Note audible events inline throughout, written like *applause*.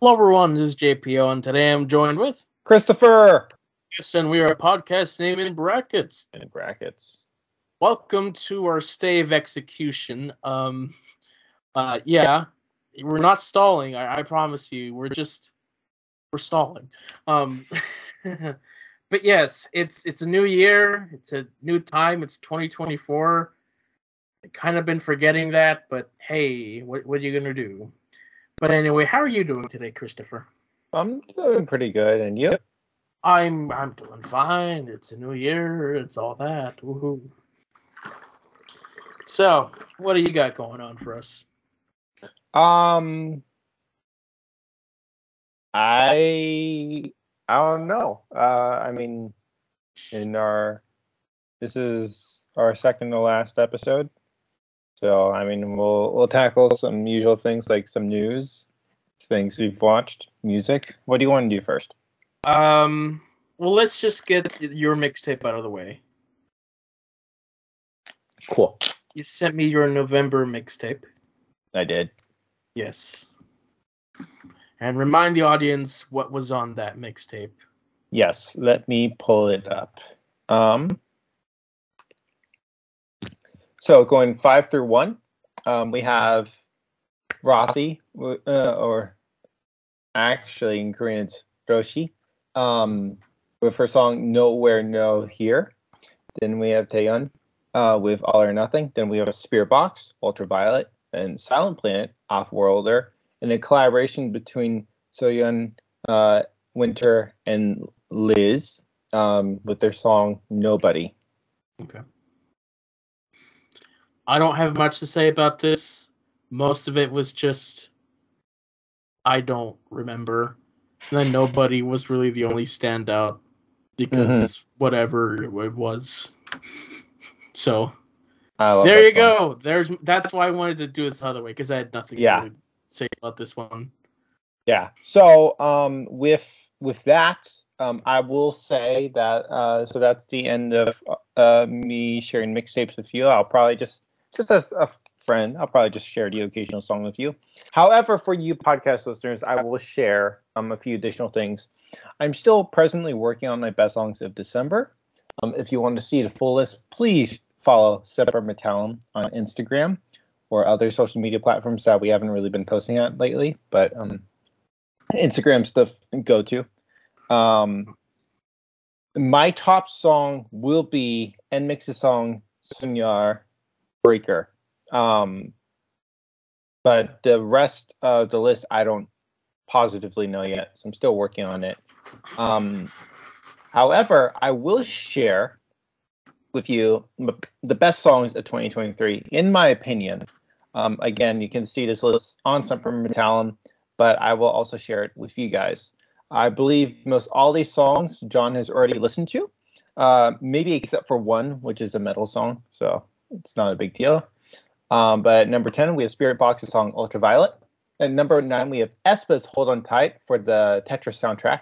Hello, everyone. This is JPO, and today I'm joined with Christopher Yes, and we are a podcast name in brackets. in brackets. Welcome to our stay of execution. Um, uh, yeah, we're not stalling. I, I promise you. We're just we're stalling. Um, *laughs* but yes, it's it's a new year. It's a new time. It's 2024. I kind of been forgetting that, but hey, what what are you gonna do? But anyway, how are you doing today, Christopher? I'm doing pretty good, and you? I'm I'm doing fine. It's a new year. It's all that. Woohoo! So, what do you got going on for us? Um, I I don't know. Uh, I mean, in our this is our second to last episode, so I mean we'll we'll tackle some usual things like some news, things we've watched, music. What do you want to do first? Um, well, let's just get your mixtape out of the way. Cool. You sent me your November mixtape. I did. Yes. And remind the audience what was on that mixtape. Yes, let me pull it up. Um, so going five through one, um, we have Rothy, uh, or actually in Korean it's Roshi, um, with her song Nowhere No Here. Then we have Taeyeon uh, with All or Nothing. Then we have Spiritbox, Ultraviolet, and Silent Planet, Off-Worlder, and a collaboration between Soyeon, uh, Winter, and Liz um, with their song Nobody. Okay. I don't have much to say about this. Most of it was just I don't remember. And then nobody was really the only standout because whatever it was. So there you song. go. There's that's why I wanted to do it this other way because I had nothing Yeah. to say about this one. Yeah. So um, with with that, um, I will say that uh, so that's the end of uh, me sharing mixtapes with you. I'll probably just just as a friend, I'll probably just share the occasional song with you. However, for you podcast listeners, I will share um, a few additional things. I'm still presently working on my best songs of December. Um, if you want to see the full list, please follow Semper Metallum on Instagram or other social media platforms that we haven't really been posting at lately. But um, Instagram's the go to. Um, my top song will be and mix NMIXX's song Soñar Breaker. Um, but the rest of the list, I don't positively know yet. So I'm still working on it. Um, however, I will share with you the best songs of 2023, in my opinion. Um, again, you can see this list on Semper Metallum, but I will also share it with you guys. I believe most all these songs John has already listened to, uh, maybe except for one, which is a metal song, so it's not a big deal. Um, but number 10, we have Spiritbox's song Ultraviolet. At number 9, we have aespa's Hold On Tight for the Tetris soundtrack.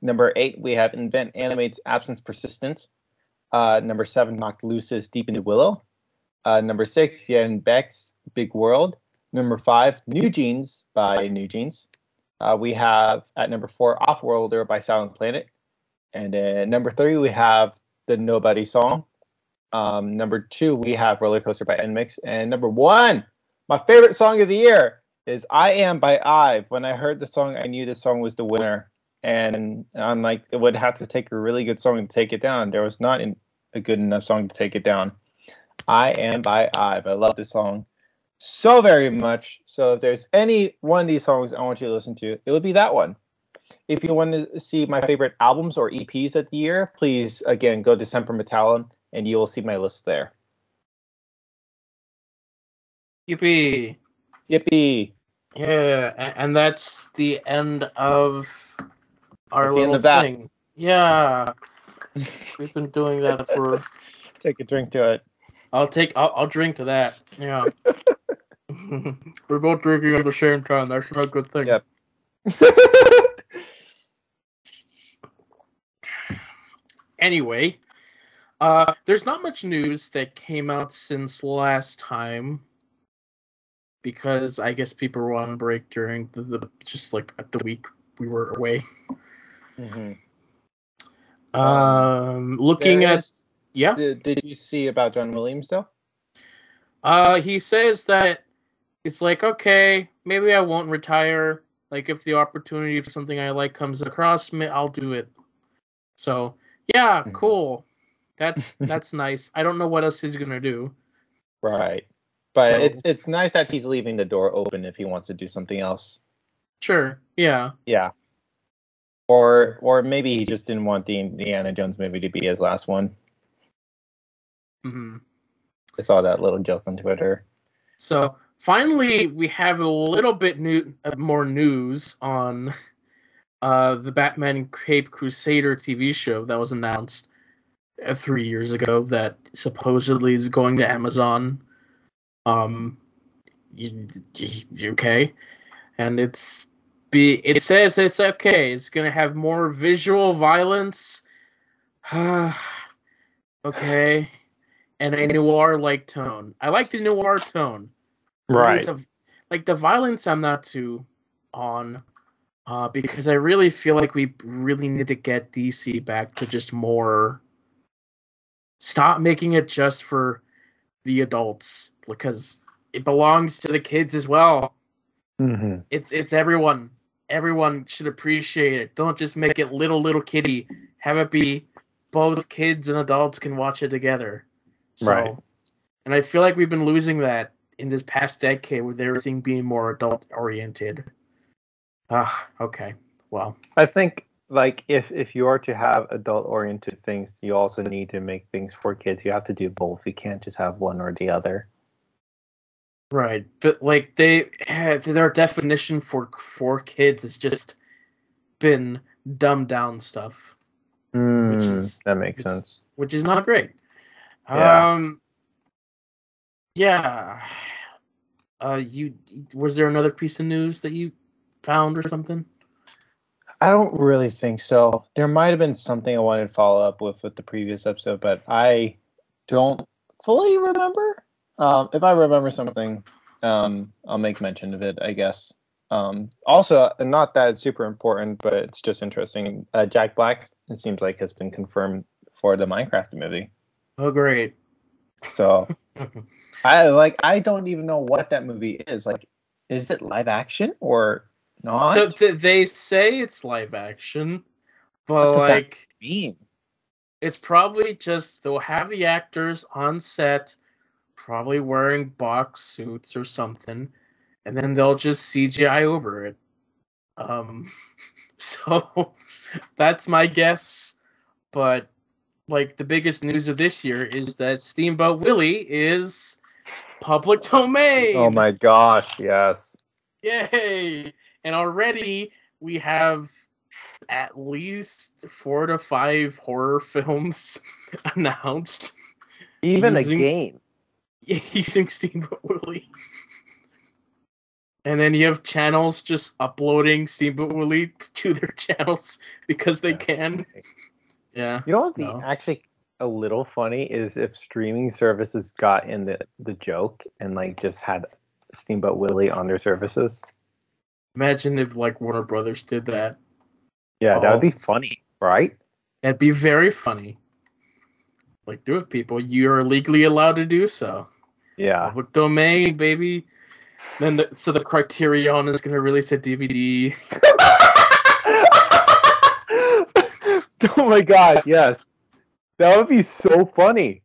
Number 8, we have Invent Animate's Absence Persistent. Uh, number 7, Knocked Loose's Deep into Willow. Uh, number 6, Yen Beck's Big World. Number 5, New Jeans by New Jeans. Uh, we have at number 4, Off Worlder by Silent Planet. And then number 3, we have the Nobody song. Um, number 2, we have Roller Coaster by NMIXX. And number 1, my favorite song of the year is I Am by IVE. When I heard the song, I knew this song was the winner. And I'm like, it would have to take a really good song to take it down. There was not a good enough song to take it down. I Am by IVE. I love this song so very much. So if there's any one of these songs I want you to listen to, it would be that one. If you want to see my favorite albums or EPs of the year, please again go to Semper Metallum and you will see my list there. Yippee! Yippee! Yeah, and that's the end of our That's little thing. Yeah, *laughs* we've been doing that for. *laughs* Take a drink to it. I'll take. I'll, I'll drink to that. Yeah. *laughs* We're both drinking at the same time. That's not a good thing. Yep. Anyway, uh, there's not much news that came out since last time. because I guess people were on break during the, the just like the week we were away. Mhm. Um, looking There at is- yeah, Did, did you see about John Williams though? uh, he says that it's like okay, maybe I won't retire. Like if the opportunity for something I like comes across me, I'll do it. So yeah, Mhm. cool. That's *laughs* that's nice. I don't know what else he's gonna do. Right. But So- it's it's nice that he's leaving the door open if he wants to do something else. Sure. Yeah. Yeah. Or or maybe he just didn't want the Indiana Jones movie to be his last one. hmm I saw that little joke on Twitter. So finally, we have a little bit new, uh, more news on uh, the Batman Caped Crusader TV show that was announced three years ago that supposedly is going to Amazon. Um, you- and it's be it says it's okay. It's gonna have more visual violence. Uh *sighs* okay, and a noir like tone. I like the noir tone. Like the, like the violence, I'm not too on, uh, because I really feel like we really need to get DC back to just more. Stop making it just for the adults because it belongs to the kids as well. Mm-hmm. It's it's everyone. Everyone should appreciate it. Don't just make it little little kitty. Have it be both kids and adults can watch it together. So, Right. And I feel like we've been losing that in this past decade with everything being more adult oriented. Ah, okay. Well, I think like if if you are to have adult oriented things, you also need to make things for kids. You have to do both. You can't just have one or the other. right. But like they their definition for for kids has just been dumbed down stuff, Mm, is- that makes which- sense. which is not great. Yeah. Um yeah. Uh you was there another piece of news that you found or something? I don't really think so. There might have been something I wanted to follow up with with the previous episode, but I don't fully remember. Um, if I remember something, um, I'll make mention of it, I guess. Um, also, not that it's super important, but it's just interesting. Uh, Jack Black, it seems like, has been confirmed for the Minecraft movie. Oh great. So *laughs* I like. I don't even know what that movie is. Like, is it live action or not? So th- they say it's live action, but What does that like mean? it's probably just they'll have the actors on set, probably wearing box suits or something, and then they'll just CGI over it. Um, *laughs* so that's my guess. But like the biggest news of this year is that Steamboat Willie is public *laughs* domain. Oh my gosh! Yes. Yay! And already we have at least four to five horror *laughs* films *laughs* announced Even Using- a game. *laughs* using Steamboat Willie. And then you have channels just uploading Steamboat Willie to their channels because they That's can. funny. Yeah. You know what? The No. actually a little funny is if streaming services got in the the joke and like just had Steamboat Willie on their services. Imagine if like Warner Brothers did that. Yeah, that Oh. would be oh. funny, right? That'd be very funny. Like, do it, people. You're legally allowed to do so. Yeah. Public domain, baby. Then the, so the Criterion is going to release a DVD. *laughs* oh my god, yes. That would be so funny.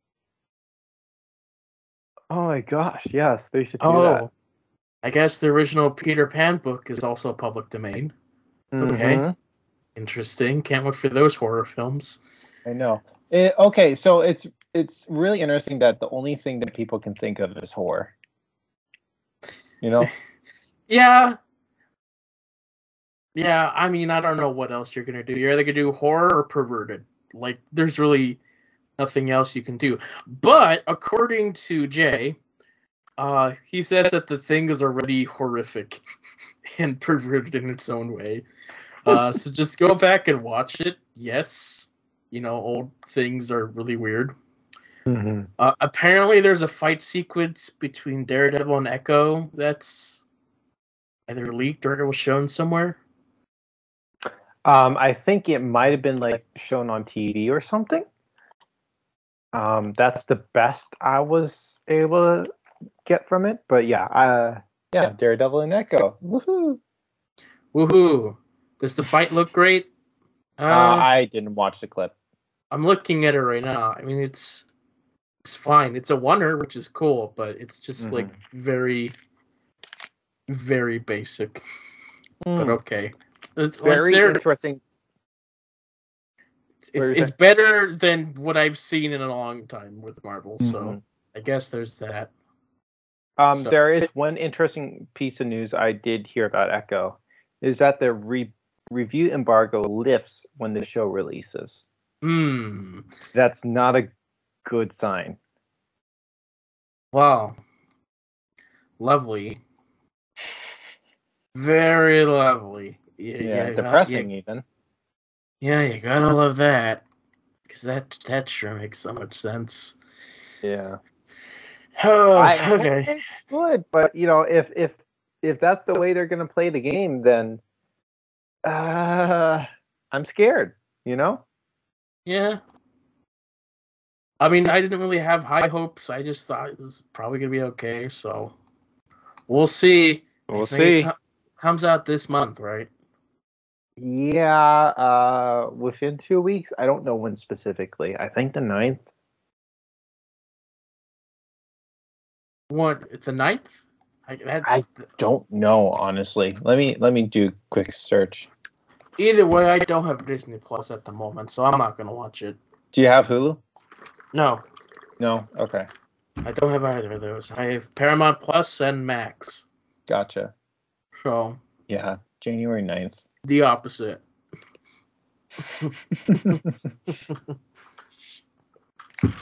Oh my gosh, yes, they should do Oh, I guess the original Peter Pan book is also public domain. okay. Mhm. Interesting. Can't wait for those horror films. I know. It, okay, so it's it's really interesting that the only thing that people can think of is horror. You know? *laughs* Yeah. Yeah, I mean, I don't know what else you're gonna do. You're either gonna do horror or perverted. Like, there's really nothing else you can do. But according to Jay, uh, he says that the thing is already horrific *laughs* and perverted in its own way. Uh, so *laughs* just go back and watch it. Yes, you know, old things are really weird. Mm-hmm. Uh, apparently, there's a fight sequence between Daredevil and Echo that's either leaked or it was shown somewhere. Um, I think it might have been like shown on TV or something. Um, that's the best I was able to get from it. But yeah, uh, yeah, Daredevil and Echo. Woohoo! Woohoo! Does the fight look great? Uh, I didn't watch the clip. I'm looking at it right now. I mean, it's it's fine. It's a wonder, which is cool, but it's just like very, very basic. But Hmm. okay, It's- Very they're- interesting. It's, it's better than what I've seen in a long time with Marvel. So Mhm. I guess there's that. Um, So- there is one interesting piece of news I did hear about Echo, is that the re- review embargo lifts when the show releases. Hmm. That's not a good sign. Wow. Lovely. Very lovely. Yeah, Yeah, you got- depressing you- even. yeah, you gotta love that. Because that that sure makes so much sense. Yeah. Oh, I- okay. good, but you know, if if if that's the way they're gonna play the game, then uh, I'm scared. You know. Yeah. I mean, I didn't really have high hopes. I just thought it was probably gonna be okay. So we'll see. We'll see. co- comes out this month, right? Yeah, uh, within two weeks. I don't know when specifically. I think the 9th. What? It's the ninth. I, that, I- Don't know honestly. Let me let me do a quick search. Either way, I don't have Disney Plus at the moment, so I'm not gonna watch it. Do you have Hulu? No, No. Okay. I don't have either of those. I have Paramount Plus and Max. Gotcha. So Yeah, January 9th. the opposite. *laughs*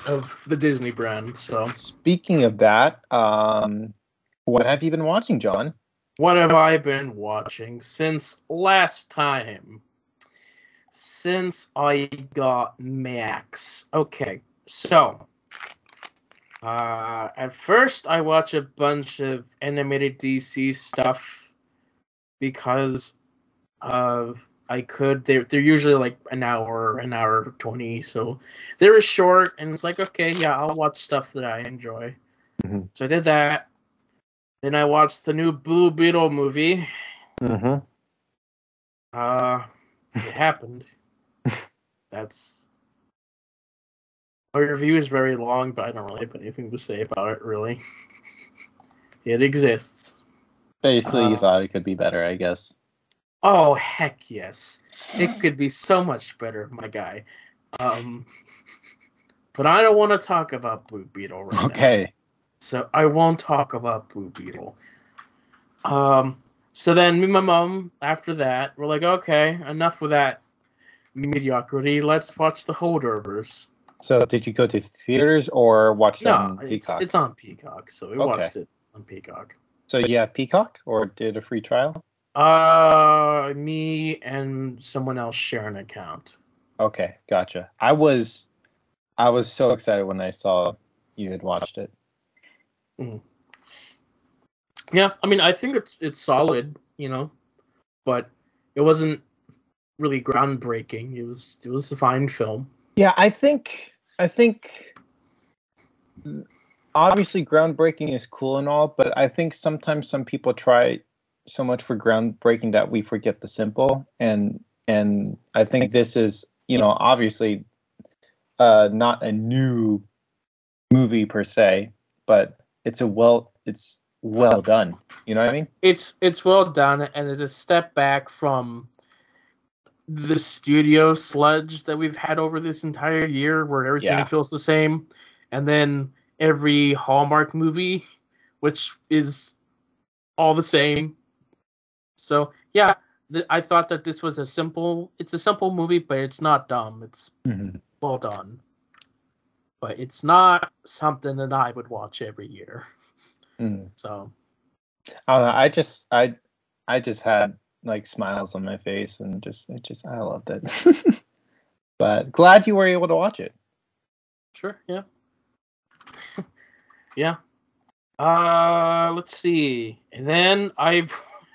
of the Disney brand. So Speaking of that, um, what have you been watching, John? what have I been watching since last time? Since I got Max. Okay, so uh, at first I watch a bunch of animated DC stuff because uh, I could. They're they're usually like an hour, an hour twenty, so they're short, and it's like okay, yeah, I'll watch stuff that I enjoy. Mhm. So I did that. Then I watched the new Blue Beetle movie. Mm-hmm. Uh, it happened. *laughs* That's my review is very long, but I don't really have anything to say about it. Really, *laughs* it exists. Basically, you Uh, thought it could be better, I guess. Oh heck yes, it *sighs* could be so much better, my guy. Um, but I don't want to talk about Blue Beetle right now. Okay. So I won't talk about Blue Beetle. Um, so then me and my mom, after that, we're like, okay, enough with that mediocrity. Let's watch the holdovers. So, did you go to theaters or watch it No, on it's, Peacock? it's on Peacock, so we Okay. watched it on Peacock. So, yeah, Peacock or did a free trial? Uh, me and someone else share an account. Okay, gotcha. I was, I was so excited when I saw you had watched it. Yeah, I mean, I think it's it's solid, you know, but it wasn't really groundbreaking. It was it was a fine film. Yeah, I think I think obviously groundbreaking is cool and all, but I think sometimes some people try so much for groundbreaking that we forget the simple and and I think this is, you know, obviously uh not a new movie per se, but it's a well it's well done. You know what I mean? it's it's well done and it's a step back from the studio sludge that we've had over this entire year where everything Yeah. feels the same and then every hallmark movie which is all the same so yeah th- i thought that this was a simple it's a simple movie but it's not dumb it's well done but it's not something that i would watch every year Mm. so I don't know. I just I I just had like smiles on my face and just it just I loved it. *laughs* but glad you were able to watch it. sure yeah *laughs* Yeah. Uh, let's see. And then I've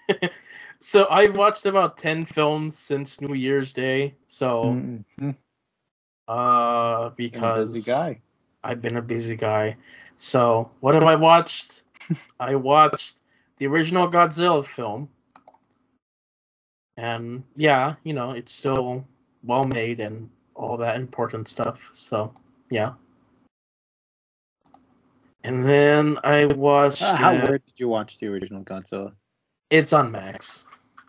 *laughs* so I've watched about ten films since New Year's Day. So Mhm. uh, because busy guy. I've been a busy guy. So what have I watched? *laughs* I watched the original Godzilla film. And yeah, you know, it's still well made and all that important stuff. So yeah. And then I watched Uh, how uh, where did you watch the original Godzilla? It's on Max.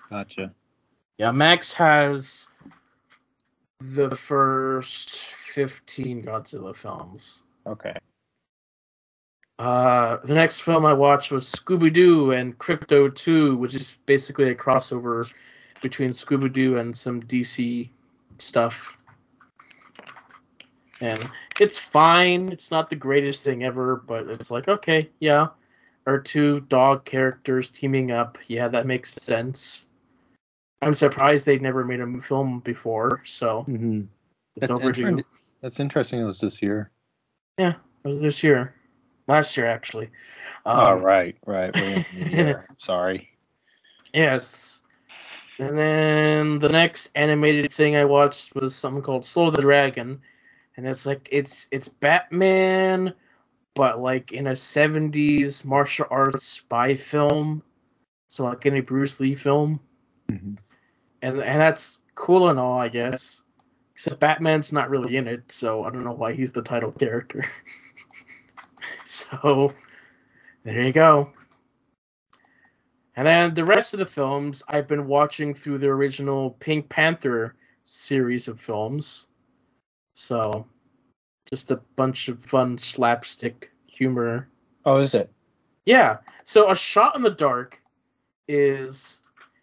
Gotcha. Yeah, Max has the first 15 Godzilla films. Okay. Uh, the next film I watched was Scooby Doo and Krypto 2, which is basically a crossover between Scooby Doo and some DC stuff. And it's fine. It's not the greatest thing ever, but it's like, okay, yeah. Or two dog characters teaming up. Yeah, that makes sense. I'm surprised they'd never made a film before, so Mm-hmm. it's That's overdue. interesting. That's interesting. It was this year. Yeah, it was this year. Last year, actually. oh, Um, right, right. we're in the year. *laughs* Sorry. Yes. And then the next animated thing I watched was something called Soul of the Dragon, and it's like it's it's Batman, but like in a '70s martial arts spy film, so like in a Bruce Lee film, Mhm. and and that's cool and all, I guess. Except Batman's not really in it, so I don't know why he's the title character. *laughs* so there you go. And then the rest of the films I've been watching through the original Pink Panther series of films. So just a bunch of fun slapstick humor. Oh, is it? Yeah. So a shot in the dark is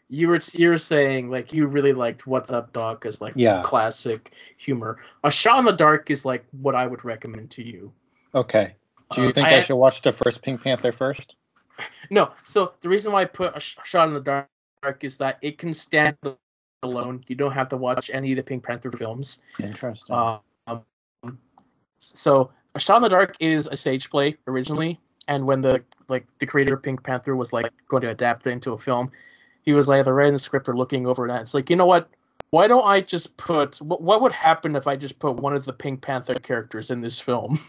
you were you were saying like you really liked What's Up Doc as like Yeah. classic humor. A shot in the dark is like what I would recommend to you. Okay. Do you Uh, think I, should watch the first Pink Panther first? No, so the reason why I put a sh- shot in the dark is that it can stand alone. You don't have to watch any of the Pink Panther films. Interesting. Um, so a shot in the dark is a stage play originally, and when the like the creator of Pink Panther was like going to adapt it into a film, he was like either writing the script or looking over that. It's like you know what? Why don't I just put what, what would happen if I just put one of the Pink Panther characters in this film?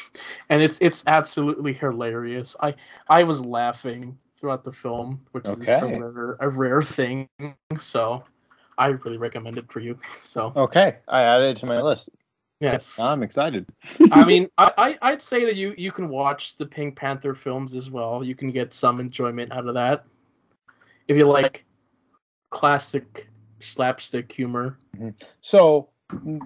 *laughs* and it's it's absolutely hilarious. I I was laughing throughout the film, which is a rare, a rare thing. So I really recommend it for you. *laughs* So okay, I added it to my list. Yes, I'm excited. I *laughs* mean, I, I I'd say that you you can watch the Pink Panther films as well. You can get some enjoyment out of that if you like classic slapstick humor. Mm-hmm. So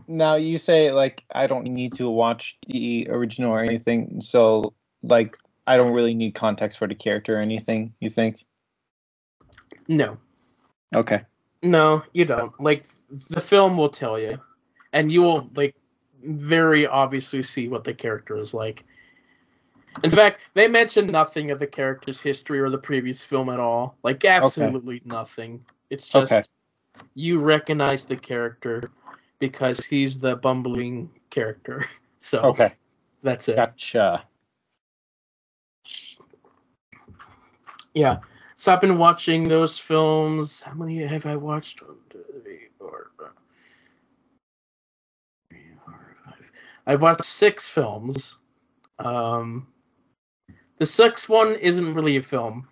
now you say like I don't need to watch the original or anything. So like I don't really need context for the character or anything. You think? No, Okay. no, you don't. Like the film will tell you, and you will like very obviously see what the character is like. In fact, they mention nothing of the character's history or the previous film at all. Like absolutely nothing. It's just Okay. you recognize the character because he's the bumbling character. *laughs* So Okay. that's it. Gotcha. Yeah. So I've been watching those films. How many have I watched? One, two, three, four, five. Three, four, five. I've watched six films. Um, the sixth one isn't really a film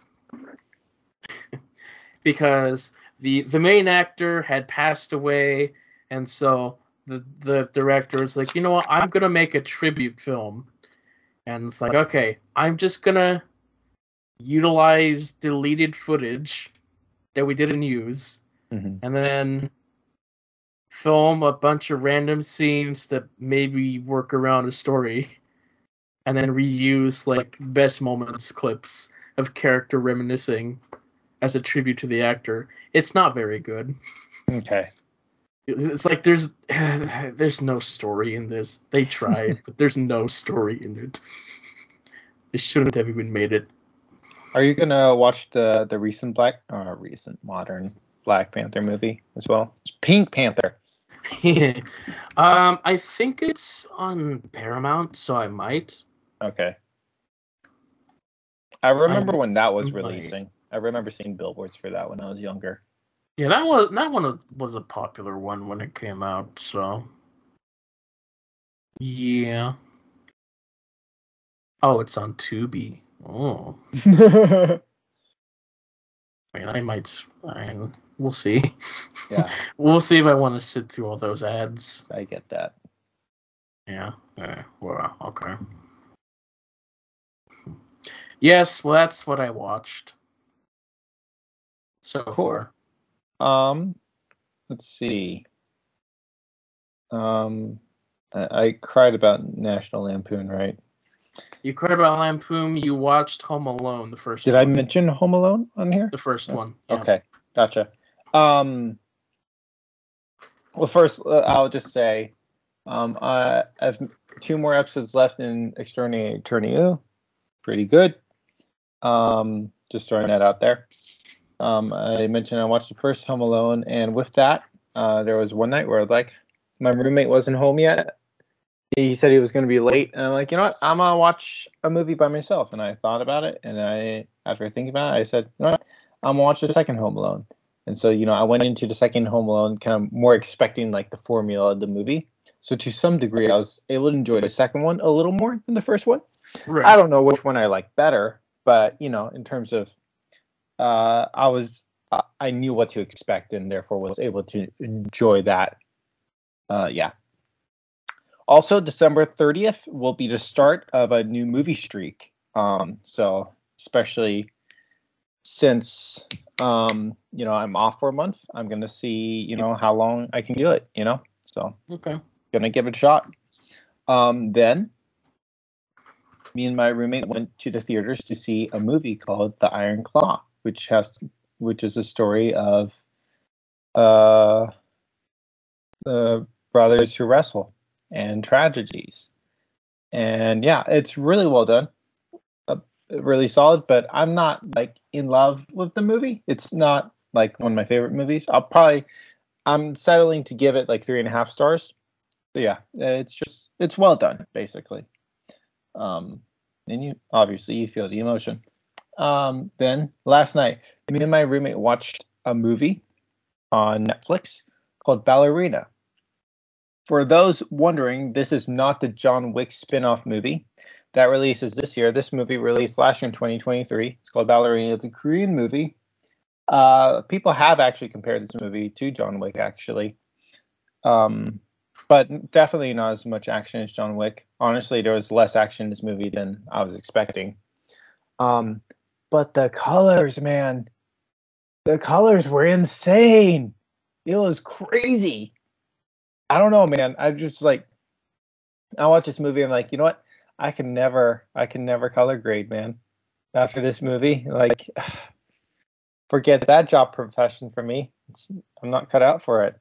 *laughs* because the the main actor had passed away, and so the the director is like, you know what, I'm gonna make a tribute film, and it's like, okay, I'm just gonna utilize deleted footage that we didn't use Mhm. and then film a bunch of random scenes that maybe work around a story and then reuse like best moments clips of character reminiscing as a tribute to the actor it's not very good Okay. it's like there's *sighs* there's no story in this they tried *laughs* but there's no story in it they shouldn't have even made it Are you gonna watch the the recent Black uh recent modern Black Panther movie as well? It's Pink Panther. *laughs* um, I think it's on Paramount, so I might. Okay. I remember I when that was releasing. I remember seeing billboards for that when I was younger. Yeah, that was that one was, was a popular one when it came out. So yeah. Oh, it's on Tubi. Oh, *laughs* *laughs* I mean, I might. I mean, we'll see. yeah, *laughs* we'll see if I want to sit through all those ads. I get that. Yeah. Yeah. Well, okay. Yes. Well, that's what I watched so Cool. far. Um, let's see. Um, I, I cried about National Lampoon, right? You cried about Lampoon. You watched Home Alone, the first. Did I mention Home Alone on here? the first one? yeah. Okay, gotcha. Um, well, first uh, I'll just say, um, I have two more episodes left in Extraordinary Attorney Woo. Pretty good. Um, just throwing that out there. Um, I mentioned I watched the first Home Alone, and with that, uh, there was one night where like my roommate wasn't home yet. He said he was going to be late, and I'm like, you know what? I'm gonna watch a movie by myself. And I thought about it, and I, after thinking about it, I said, you know what? I'm gonna watch the second Home Alone. And so, you know, I went into the second Home Alone kind of more expecting like the formula of the movie. So to some degree, I was able to enjoy the second one a little more than the first one. Right. I don't know which one I like better, but you know, in terms of, uh, I was I- I knew what to expect and therefore was able to enjoy that. Uh, yeah. Also, December 30th will be the start of a new movie streak. Um, so especially since um, you know I'm off for a month, I'm gonna see you know how long I can do it. You know, so Okay. gonna give it a shot. Um, then me and my roommate went to the theaters to see a movie called The Iron Claw, which has which is a story of uh the brothers who wrestle and tragedies. And yeah, it's really well done. Uh, really solid, but I'm not like in love with the movie. It's not like one of my favorite movies. I'll probably I'm settling to give it like three and a half stars. So yeah, it's just it's well done, basically. Um, and you obviously you feel the emotion. Um, then last night, me and my roommate watched a movie on Netflix called Ballerina. For those wondering, this is not the John Wick spin-off movie that releases this year. This movie released last year in 2023. It's called Ballerina. It's a Korean movie. Uh, people have actually compared this movie to John Wick, actually. Um, but definitely not as much action as John Wick. Honestly, there was less action in this movie than I was expecting. Um, but the colors, man, the colors were insane. It was crazy. I don't know, man. I just like I watch this movie. I'm like, you know what? I can never, I can never color grade, man. After this movie, like, *sighs* forget that job profession for me. It's, I'm not cut out for it.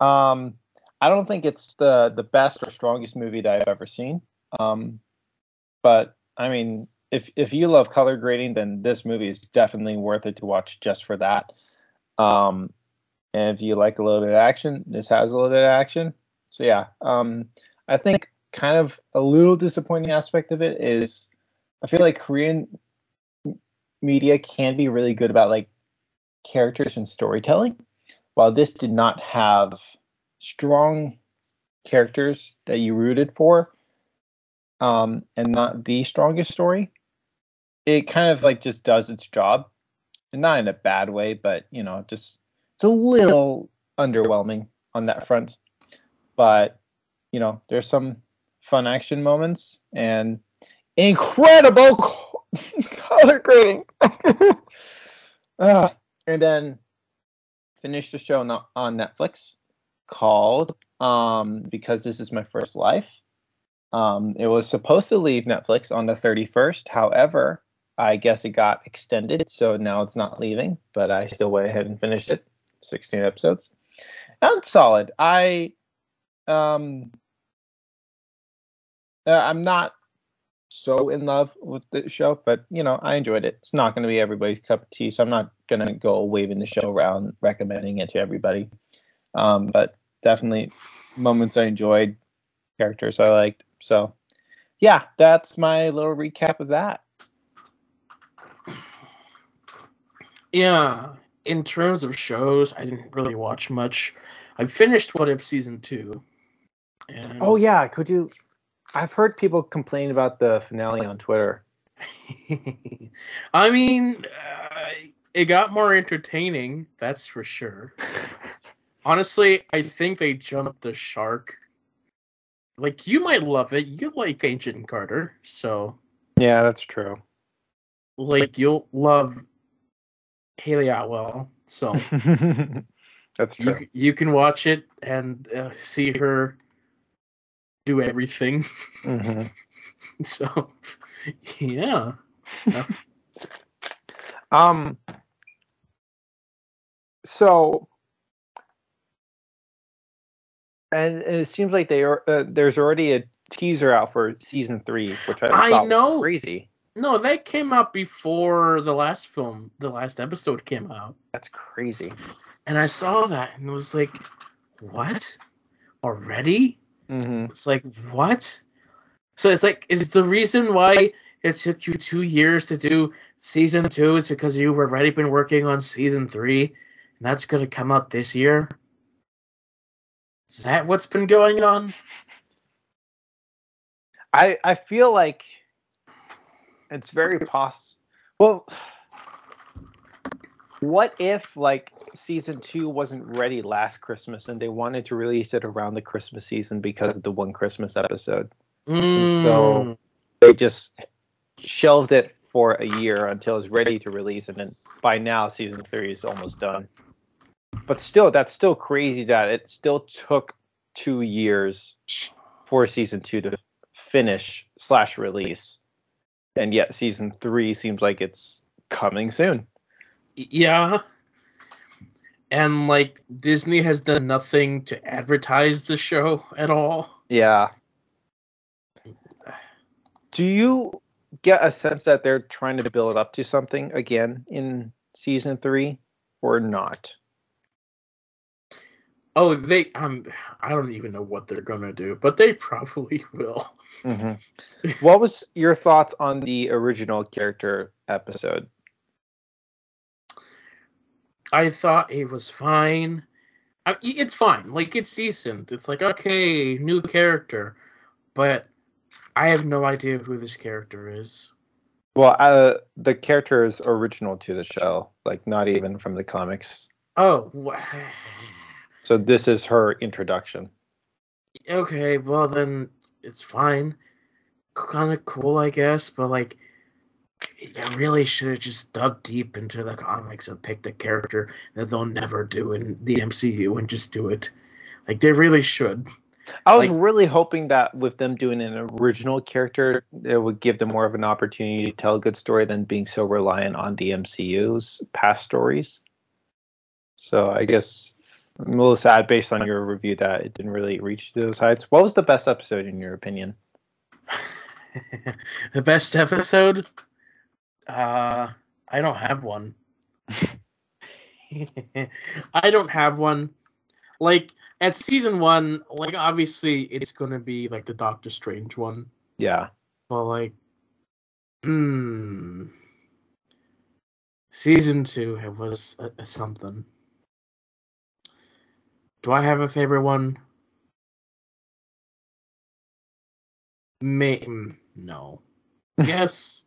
Um, I don't think it's the the best or strongest movie that I've ever seen. Um, but I mean, if if you love color grading, then this movie is definitely worth it to watch just for that. Um, and if you like a little bit of action, this has a little bit of action. So yeah, um, I think kind of a little disappointing aspect of it is I feel like Korean media can be really good about like characters and storytelling, while this did not have strong characters that you rooted for, um, and not the strongest story. It kind of like just does its job, and not in a bad way, but you know, just it's a little underwhelming on that front. But you know, there's some fun action moments and incredible *laughs* color grading. *laughs* Ah, and then finished the show on Netflix called um because this is my first life. Um, it was supposed to leave Netflix on the 31st. However, I guess it got extended, so now it's not leaving. But I still went ahead and finished it. 16 episodes. That's solid. I um uh, I'm not so in love with the show, but you know, I enjoyed it. It's not going to be everybody's cup of tea, so I'm not going to go waving the show around recommending it to everybody. Um, but definitely moments I enjoyed, characters I liked. So, yeah, that's my little recap of that. Yeah, in terms of shows, I didn't really watch much. I finished What If season two. And Oh yeah, could you? I've heard people complain about the finale on Twitter. *laughs* I mean, uh, it got more entertaining. That's for sure. Honestly, I think they jumped the shark. Like you might love it. You like Agent Carter, so Yeah, that's true. like you'll love Hayley Atwell. So *laughs* that's you true. c- you can watch it and uh, see her do everything. hmm *laughs* so yeah, *laughs* Um. So, and, and it seems like they are. Uh, there's already a teaser out for season three, which I, I thought was know. crazy. No, that came out before the last film, the last episode came out. That's crazy. and I saw that and was like, "What? Already?" hmm It's like, "What?" So it's like, is the reason why it took you two years to do season two is because you've already been working on season three, and that's gonna come out this year? Is that what's been going on? I I feel like it's very possible. Well, what if like season two wasn't ready last Christmas and they wanted to release it around the Christmas season because of the one Christmas episode? Mm, so- They just shelved it for a year until it's ready to release, and then by now season three is almost done. But still, that's still crazy that it still took two years for season two to finish slash release, and yet season three seems like it's coming soon. yeah. And like Disney has done nothing to advertise the show at all. Yeah. Do you get a sense that they're trying to build up to something again in season three, or not? Oh, they um I don't even know what they're gonna do, but they probably *laughs* will. Mm-hmm. what was your thoughts on the original character episode? I thought it was fine. I, it's fine, like it's decent. It's like okay, new character, but I have no idea who this character is. Well, uh, the character is original to the show, like not even from the comics. Oh, wha- *sighs* *sighs* So this is her introduction. okay. Well then, it's fine. Kind of cool, I guess, but like, I really should have just dug deep into the comics and picked a character that they'll never do in the MCU and just do it. Like they really should. I was Like- really hoping that with them doing an original character, it would give them more of an opportunity to tell a good story than being so reliant on the MCU's past stories. So I guess I'm a little sad based on your review that it didn't really reach those heights. What was the best episode in your opinion? *laughs* the best episode? Uh, I don't have one. *laughs* I don't have one. Like at season one, like obviously it's gonna be like the Doctor Strange one, Yeah. but like, hmm, season two it was a, a something. Do I have a favorite one? May mm, no. *laughs* yes.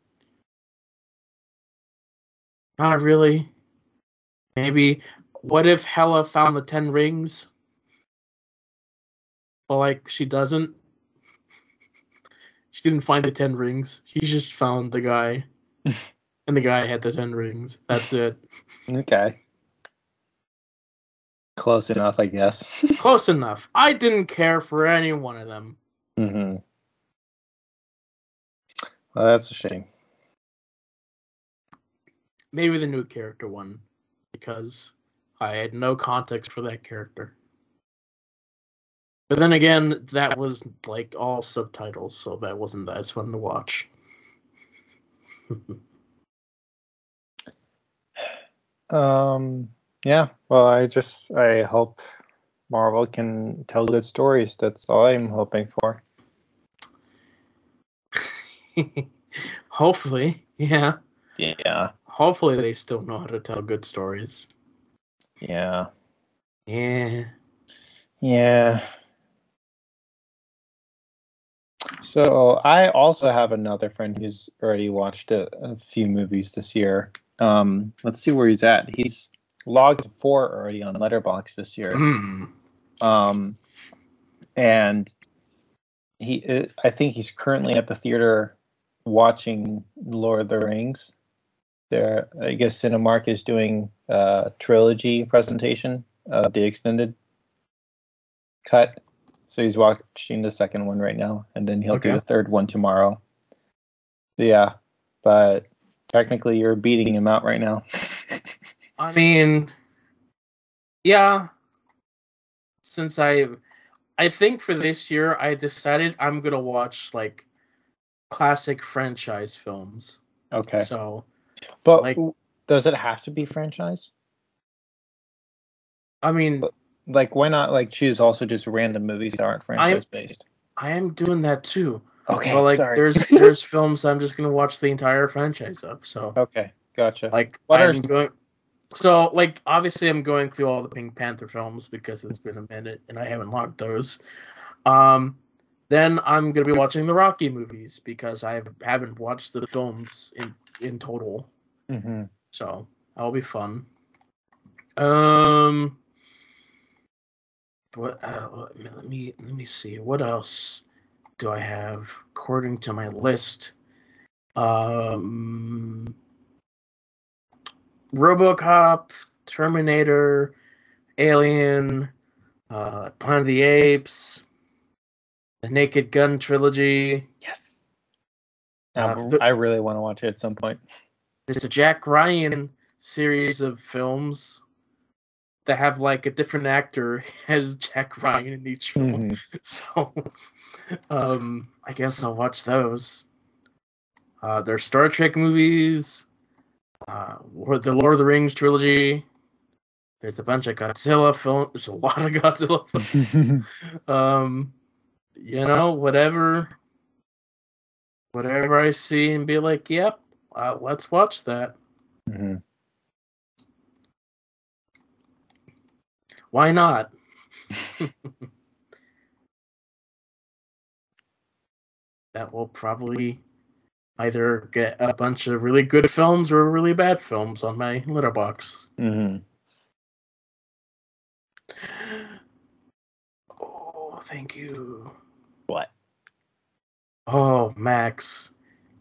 Not really. Maybe. What if Hela found the ten rings? But like she doesn't. She didn't find the ten rings. She just found the guy. *laughs* and the guy had the ten rings. That's it. Okay. Close enough, I guess. *laughs* Close enough. I didn't care for any one of them. mm-hmm. Well, that's a shame. Maybe the new character one. Because I had no context for that character. But then again, that was like all subtitles, so that wasn't as fun to watch. *laughs* Um. Yeah. Well, I just I hope Marvel can tell good stories. That's all I'm hoping for. *laughs* Hopefully, yeah. Yeah. hopefully they still know how to tell good stories. Yeah. Yeah. Yeah. So I also have another friend who's already watched a, a few movies this year. Um, let's see where he's at. He's logged four already on Letterboxd this year. Mm. Um, and he, uh, I think he's currently at the theater watching Lord of the Rings. There, I guess Cinemark is doing a trilogy presentation of the extended cut. So he's watching the second one right now, and then he'll Okay. do the third one tomorrow. Yeah, but technically you're beating him out right now. *laughs* I mean, yeah. Since I, I think for this year, I decided I'm gonna watch like classic franchise films. okay, So but like- does it have to be franchise? I mean, Like, why not like choose also just random movies that aren't franchise based? I am doing that too. Okay, but like, sorry. there's *laughs* there's films I'm just gonna watch the entire franchise of. So okay, gotcha. like, What are I'm s- going. So like, obviously, I'm going through all the Pink Panther films because it's been a minute and I haven't logged those. Um, then I'm gonna be watching the Rocky movies because I haven't watched the films in in total. hmm So that'll be fun. Um, what? Uh, let me let me let me see. What else do I have according to my list? Um, RoboCop, Terminator, Alien, uh, Planet of the Apes, the Naked Gun trilogy. Yes. Uh, Um, the- I really want to watch it at some point. there's a Jack Ryan series of films that have like a different actor *laughs* as Jack Ryan in each film. Mhm. *laughs* So um I guess I'll watch those. Uh there's Star Trek movies, uh the Lord of the Rings trilogy. There's a bunch of Godzilla films. There's a *laughs* lot of Godzilla *laughs* films. um you know, whatever whatever I see and be like, yep, uh, let's watch that. Mhm. Why not? *laughs* that will probably either get a bunch of really good films or really bad films on my Letterboxd. Mhm. Oh, thank you. What? Oh, Max.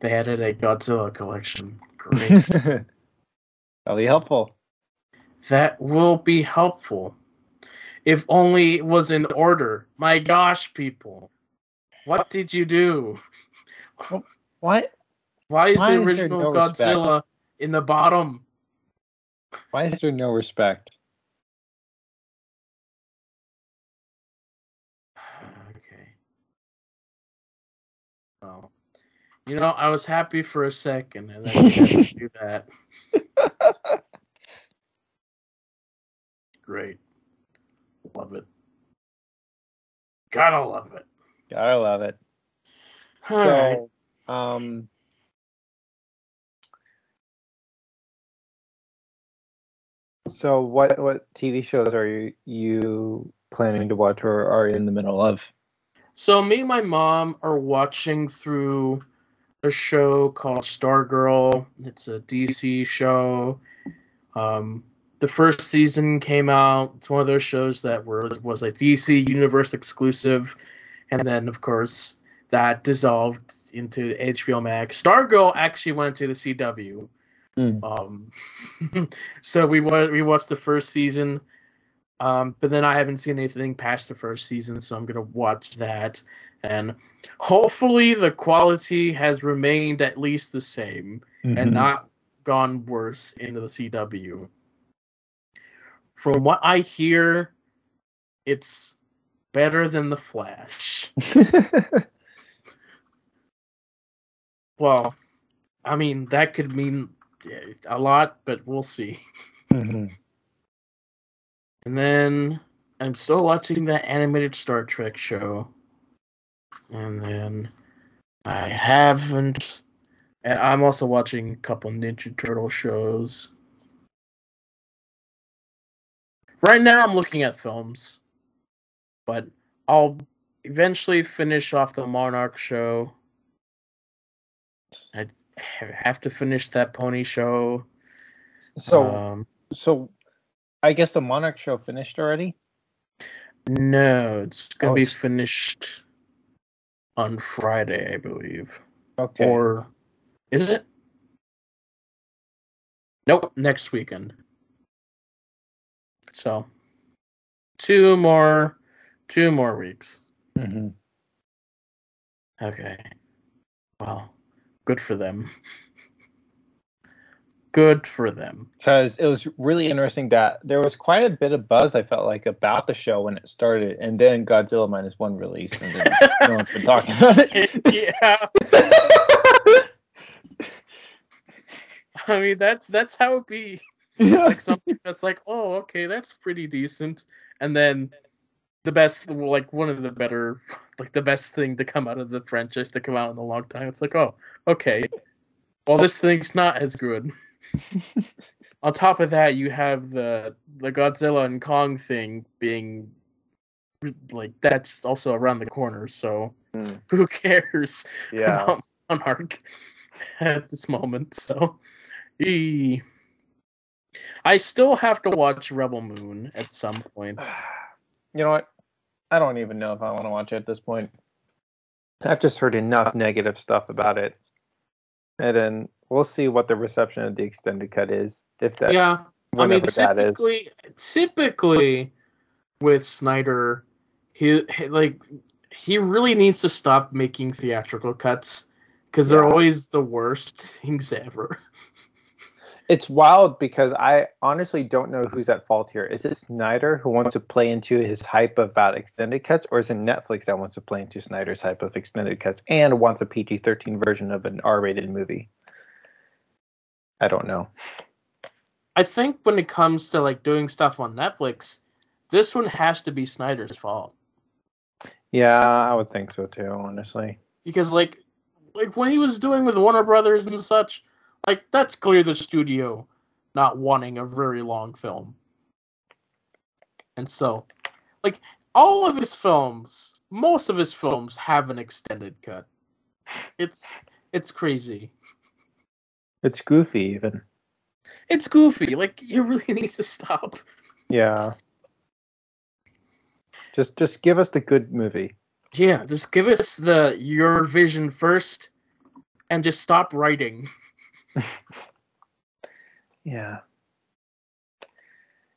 They added a Godzilla collection. Great. *laughs* That'll be helpful. that will be helpful. If only it was in order. My gosh, people. What did you do? What? Why is Why the is there original no respect? Godzilla in the bottom? Why is there no respect? *sighs* okay. Well, you know, I was happy for a second, and then had to do *laughs* that. Great. Love it. Gotta love it. Gotta love it. All right. So, um, so what what TV shows are you you planning to watch or are in the middle of? So me and my mom are watching through a show called Stargirl. It's a DC show. Um, the first season came out. It's one of those shows that were was a DC Universe exclusive, and then of course that dissolved into HBO Max. Stargirl actually went to the CW. Hmm. Um, *laughs* so we wa- we watched the first season, um, but then I haven't seen anything past the first season, so I'm gonna watch that, and hopefully the quality has remained at least the same Mm-hmm. and not gone worse into the CW. From what I hear, it's better than the Flash. *laughs* Well, I mean that could mean a lot, but we'll see. Mhm. And then I'm still watching that animated Star Trek show. And then I haven't And I'm also watching a couple Ninja Turtle shows. Right now, I'm looking at films, but I'll eventually finish off the Monarch show. I *sighs* have to finish that Pony show. So, um, so I guess the Monarch show finished already. no, it's gonna Oh, be it's- finished on Friday, I believe. Okay. Or is it? Nope, next weekend. So two more two more weeks. Mm-hmm. Okay. Well, good for them. good for them. because it was really interesting that there was quite a bit of buzz I felt like about the show when it started, and then Godzilla minus one released, and then *laughs* no one's been talking about it. yeah. *laughs* I mean that's that's how it be. Like something that's like, oh, okay, that's pretty decent. And then the best like one of the better like the best thing to come out of the franchise to come out in a long time. It's like, oh, okay. Well this thing's not as good. *laughs* On top of that, you have the the Godzilla and Kong thing being like that's also around the corner, so Hmm. *laughs* who cares Yeah. about Monarch *laughs* at this moment? So, ee. I still have to watch Rebel Moon at some point. *sighs* You know what? I don't even know if I want to watch it at this point. I've just heard enough negative stuff about it, and then we'll see what the reception of the extended cut is. If that, yeah, I mean, typically, typically with Snyder, he, he like he really needs to stop making theatrical cuts because they're Yeah. always the worst *laughs* things ever. It's wild because I honestly don't know uh-huh. who's at fault here. Is it Snyder who wants to play into his hype about extended cuts, or is it Netflix that wants to play into Snyder's hype of extended cuts and wants a PG 13 version of an R rated movie? I don't know. I think when it comes to like doing stuff on Netflix, this one has to be Snyder's fault. Yeah, I would think so too, honestly. because like like when he was doing with Warner Brothers and such, like that's clear the studio not wanting a very long film. And so like all of his films, most of his films have an extended cut. It's it's crazy. It's goofy, even. It's goofy. Like he really *laughs* needs to stop. Yeah. Just, just give us the good movie. Yeah, just give us the your vision first and just stop writing. *laughs* *laughs* Yeah.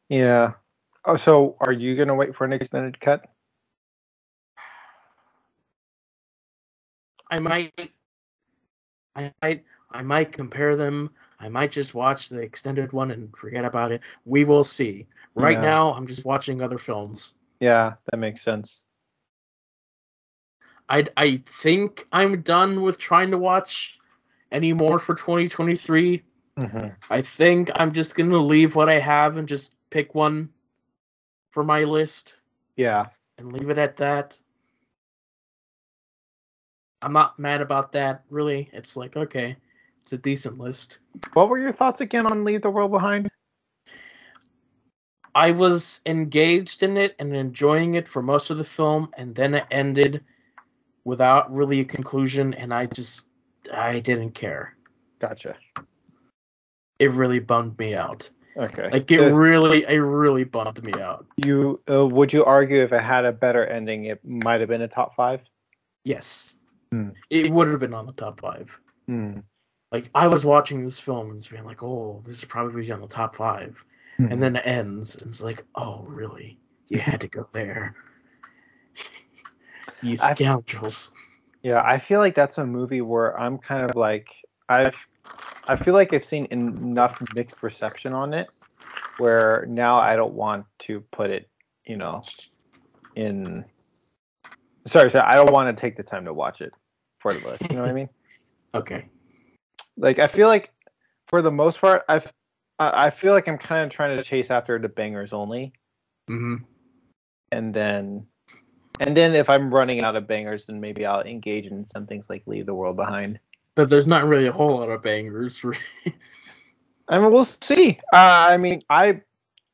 Yeah. Oh, so are you gonna wait for an extended cut? I might, I might, I might compare them. I might just watch the extended one and forget about it. We will see. Right Yeah. now, I'm just watching other films. Yeah, that makes sense. I I think I'm done with trying to watch any more for 2023. hmm I think I'm just gonna leave what I have and just pick one for my list Yeah. and leave it at that. I'm not mad about that, really. It's like, okay, it's a decent list. What were your thoughts again on Leave the World Behind? I was engaged in it and enjoying it for most of the film, and then it ended without really a conclusion, and I just I didn't care. Gotcha. It really bummed me out. Okay. Like it Uh, really, it really bummed me out. you uh, would you argue if it had a better ending, it might have been a top five? Yes, Hmm. it would have been on the top five. Hmm. Like I was watching this film and being like, "Oh, this is probably on the top five. and then it ends, and it's like, "Oh, really? You had to go there, *laughs* you scoundrels." Yeah, I feel like that's a movie where I'm kind of like I've I feel like I've seen enough mixed reception on it where now I don't want to put it, you know, in sorry, sorry, I don't want to take the time to watch it for the list. You know what I mean? *laughs* Okay. Like I feel like for the most part I've I I feel like I'm kind of trying to chase after the bangers only. hmm and then and then if I'm running out of bangers, then maybe I'll engage in some things like leave the world behind. but there's not really a whole lot of bangers. *laughs* I mean, we'll see. Uh, I mean, I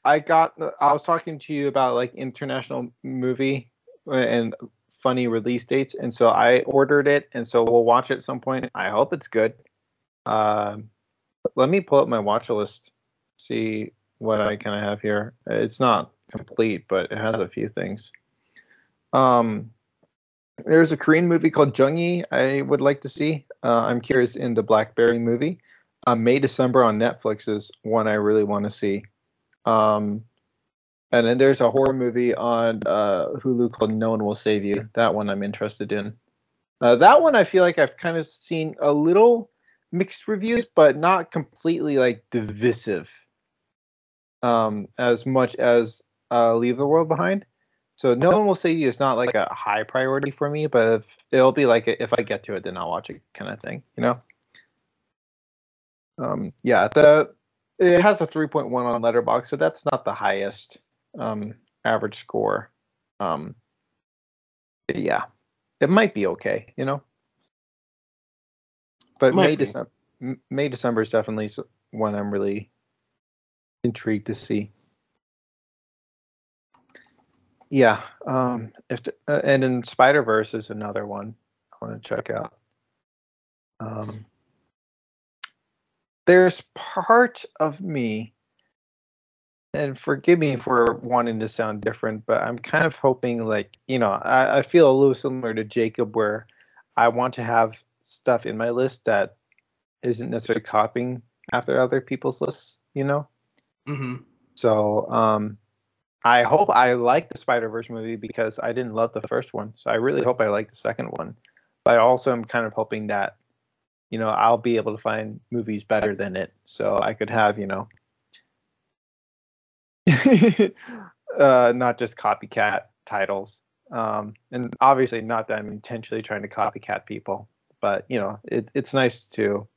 I got I was talking to you about like international movie and funny release dates, and so I ordered it, and so we'll watch it at some point. I hope it's good. Um, let me pull up my watch list, see what I kind of have here. It's not complete, but it has a few things. Um, there's a Korean movie called Jung_E I would like to see. Uh, I'm curious in the Blackberry movie. Uh, May December on Netflix is one I really want to see. Um, and then there's a horror movie on uh, Hulu called No One Will Save You. That one I'm interested in. Uh, that one I feel like I've kind of seen a little mixed reviews, but not completely like divisive. Um, as much as uh, Leave the World Behind. So no one will say it's not like a high priority for me, but if, it'll be like if I get to it, then I'll watch it kind of thing, you know. Um, yeah, the it has a 3.1 on Letterboxd, so that's not the highest um, average score. Um, yeah, it might be okay, you know. But May December, May December is definitely one I'm really intrigued to see. Yeah, um, if the, uh, and in Spider Verse is another one I want to check out. Um, there's part of me, and forgive me for wanting to sound different, but I'm kind of hoping, like you know, I, I feel a little similar to Jacob, where I want to have stuff in my list that isn't necessarily copying after other people's lists, you know. Mm-hmm. So um, I hope I like the Spider Verse movie because I didn't love the first one. So I really hope I like the second one. But I also am kind of hoping that, you know, I'll be able to find movies better than it. So I could have, you know, *laughs* uh, not just copycat titles. Um, and obviously not that I'm intentionally trying to copycat people, but you know, it, it's nice to,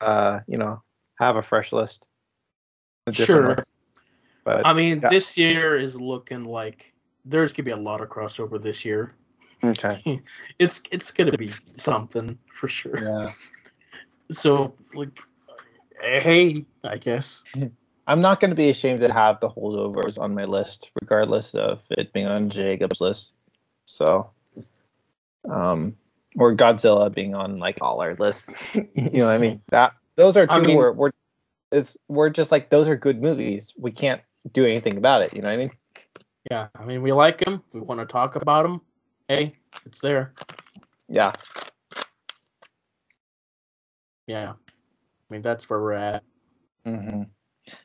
uh, you know, have a fresh list. Sure. List. But I mean, yeah. this year is looking like there's gonna be a lot of crossover this year. Okay. *laughs* it's it's gonna be something for sure. Yeah. *laughs* So like, hey, I guess. *laughs* I'm not going to be ashamed to have the holdovers on my list, regardless of it being on Jacob's list. So, um, or Godzilla being on like all our lists. you know what I mean? That those are two I mean, where we're it's we're just like those are good movies. We can't do anything about it. You know what I mean? Yeah, I mean we like him. We want to talk about him. Hey, it's there. Yeah. Yeah. I mean that's where we're at. Mm-hmm.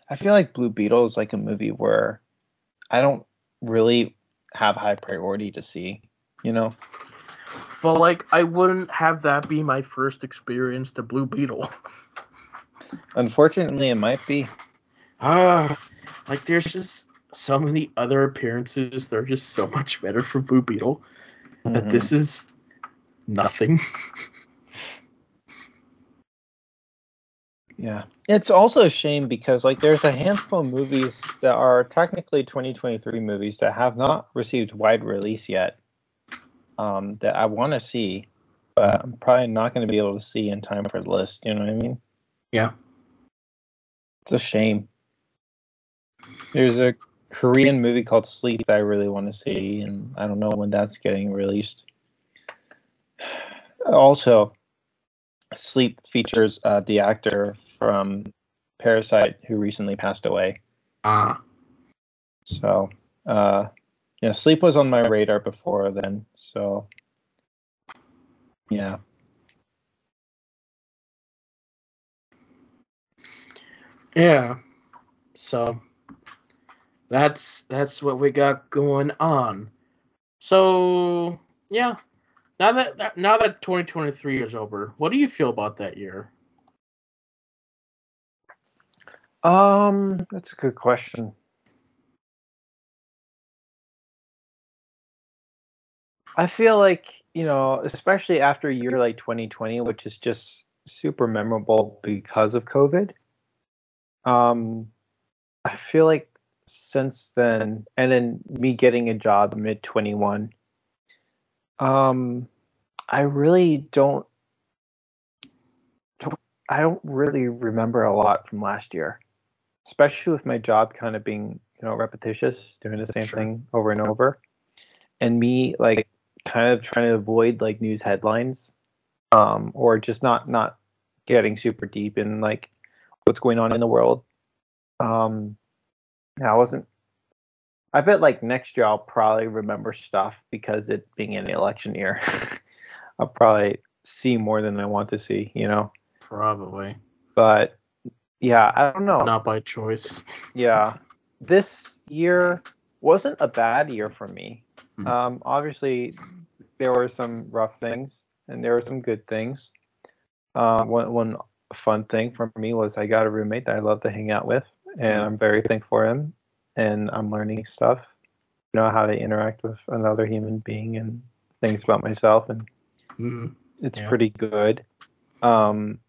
I feel like Blue Beetle is like a movie where I don't really have high priority to see. You know. Well, like I wouldn't have that be my first experience to Blue Beetle. *laughs* Unfortunately, it might be. Ah, like there's just so many other appearances. They're just so much better for Blue Beetle mm-hmm. that this is nothing. *laughs* yeah, it's also a shame because like there's a handful of movies that are technically 2023 movies that have not received wide release yet. Um, that I want to see, but I'm probably not going to be able to see in time for the list. You know what I mean? Yeah. It's a shame. There's a Korean movie called Sleep that I really want to see, and I don't know when that's getting released. *sighs* Also, Sleep features uh, the actor from Parasite who recently passed away. Ah. So, uh, yeah, Sleep was on my radar before then. So, yeah. Yeah. So that's that's what we got going on. So yeah, now that, that now that 2023 is over, what do you feel about that year? Um, that's a good question. I feel like, you know, especially after a year like 2020, which is just super memorable because of COVID. Um, I feel like since then, and then me getting a job mid 21, um, I really don't I don't really remember a lot from last year, especially with my job kind of being you know repetitious, doing the same Sure. thing over and over, and me like kind of trying to avoid like news headlines, um, or just not not getting super deep in like what's going on in the world. Um, yeah, I wasn't. I bet like next year I'll probably remember stuff because it being an election year. *laughs* I'll probably see more than I want to see, you know. Probably But yeah, I don't know. not by choice. *laughs* Yeah, this year wasn't a bad year for me. Mhm. Um, obviously, there were some rough things and there were some good things. Uh, one one fun thing for me was I got a roommate that I love to hang out with, and. I'm very thankful for him. And I'm learning stuff, you know how to interact with another human being and things about myself, and Mhm. it's Yeah. pretty good. Um,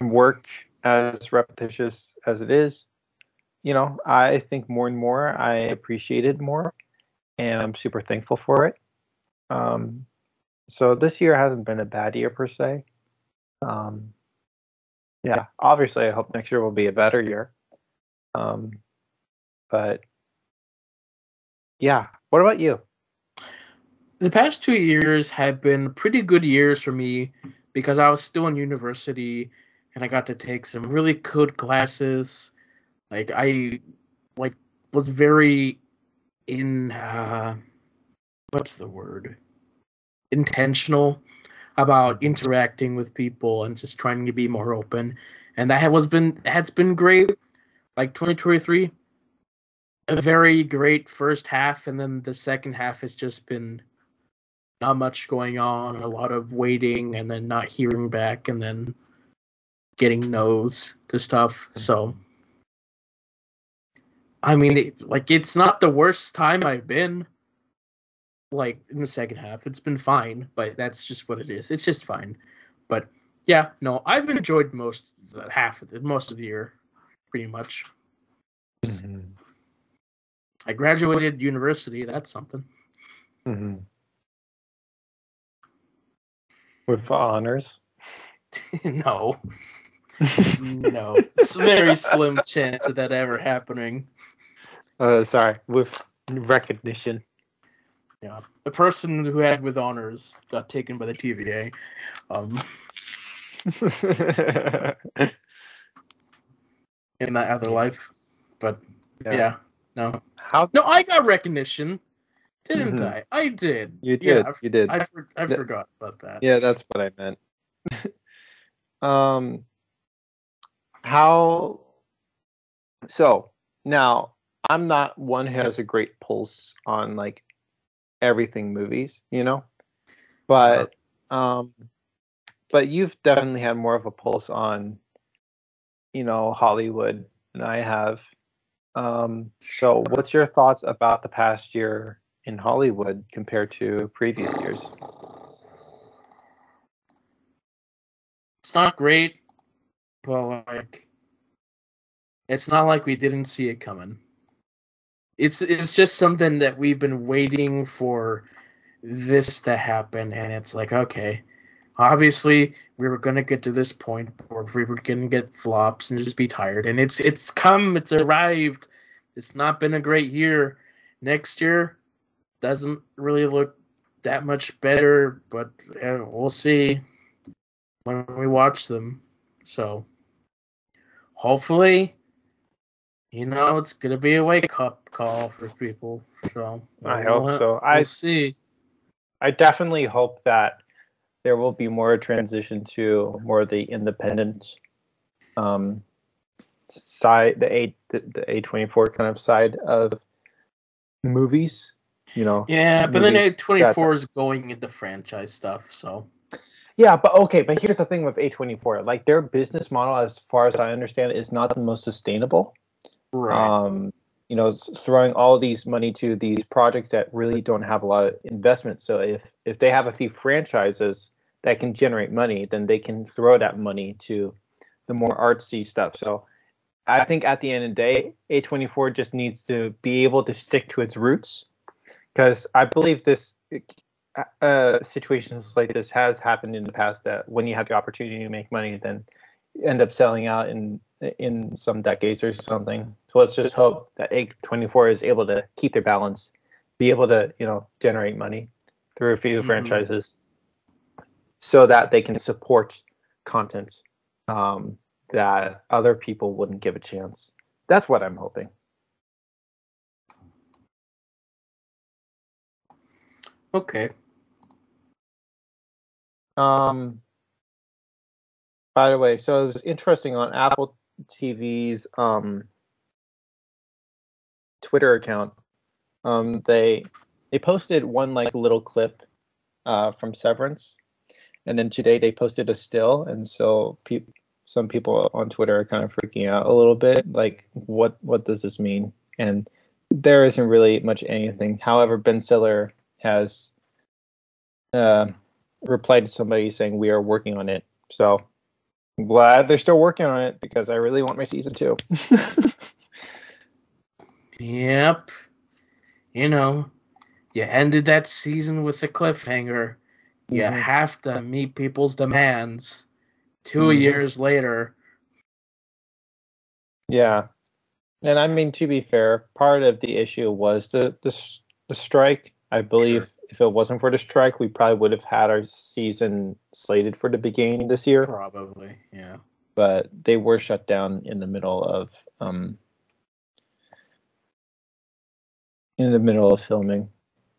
work as repetitious as it is, you know, I think more and more I appreciate it more, and I'm super thankful for it. Um, so this year hasn't been a bad year per se. Um, yeah, obviously, I hope next year will be a better year. Um, but yeah, what about you? The past two years have been pretty good years for me because I was still in university and I got to take some really good classes. Like I like was very in uh what's the word? Intentional about interacting with people and just trying to be more open. And that was been has been great. Like 2023 a very great first half and then the second half has just been not much going on, a lot of waiting and then not hearing back and then getting no's to stuff. So I mean it, like it's not the worst time I've been like in the second half. It's been fine, but that's just what it is. It's just fine. But yeah, no, I've enjoyed most the half of the most of the year pretty much. I graduated university, that's something. Mm-hmm. With honors. *laughs* no. *laughs* No. It's a very slim chance of that ever happening. Uh, sorry, with recognition. Yeah. The person who had with honors got taken by the TVA. Um *laughs* in that other life. But yeah, no. How No, I got recognition. Didn't Mhm. I? I did. you did? I, you did. I, for, I forgot about that. yeah, that's what I meant. *laughs* um, how? So now I'm not one who has a great pulse on like everything movies, you know, but um, but you've definitely had more of a pulse on, you know, Hollywood than I have. Um, so what's your thoughts about the past year in Hollywood compared to previous years? It's not great, but like it's not like we didn't see it coming. It's it's just something that we've been waiting for this to happen and it's like okay, obviously we were going to get to this point where we were going to get flops and just be tired and it's it's come, it's arrived. It's not been a great year. Next year doesn't really look that much better, but uh, we'll see when we watch them. So hopefully, you know, it's gonna be a wake up call for people. So I we'll- hope so. We'll I see. I definitely hope that there will be more transition to more of the independent um, side, the A the A twenty four kind of side of movies. You know, Yeah, but then A twenty four is going into franchise stuff. So Yeah, but okay, but here's the thing with A24. Like their business model, as far as I understand, is not the most sustainable. Um, you know, throwing all these money to these projects that really don't have a lot of investment. So if if they have a few franchises that can generate money, then they can throw that money to the more artsy stuff. So I think at the end of the day, A24 just needs to be able to stick to its roots because I believe this uh, situations like this has happened in the past that when you have the opportunity to make money, then end up selling out in in some decades or something. So let's just hope that A24 is able to keep their balance, be able to you know generate money through a few Mhm. franchises, so that they can support content um, that other people wouldn't give a chance. That's what I'm hoping. Okay. Um, by the way, so it was interesting on Apple TV's um, Twitter account. Um, they they posted one like little clip uh, from Severance, and then today they posted a still, and so some people on Twitter are kind of freaking out a little bit, like what what does this mean? And there isn't really much anything. However, Ben Stiller has uh, replied to somebody saying we are working on it. So I'm glad they're still working on it because I really want my season two. *laughs* Yep. You know, you ended that season with a cliffhanger. You Mhm. have to meet people's demands. 2 Mhm. years later. yeah, and I mean to be fair, part of the issue was the the, the strike. I believe if it wasn't for the strike, we probably would have had our season slated for the beginning this year. Probably, yeah. But they were shut down in the middle of um in the middle of filming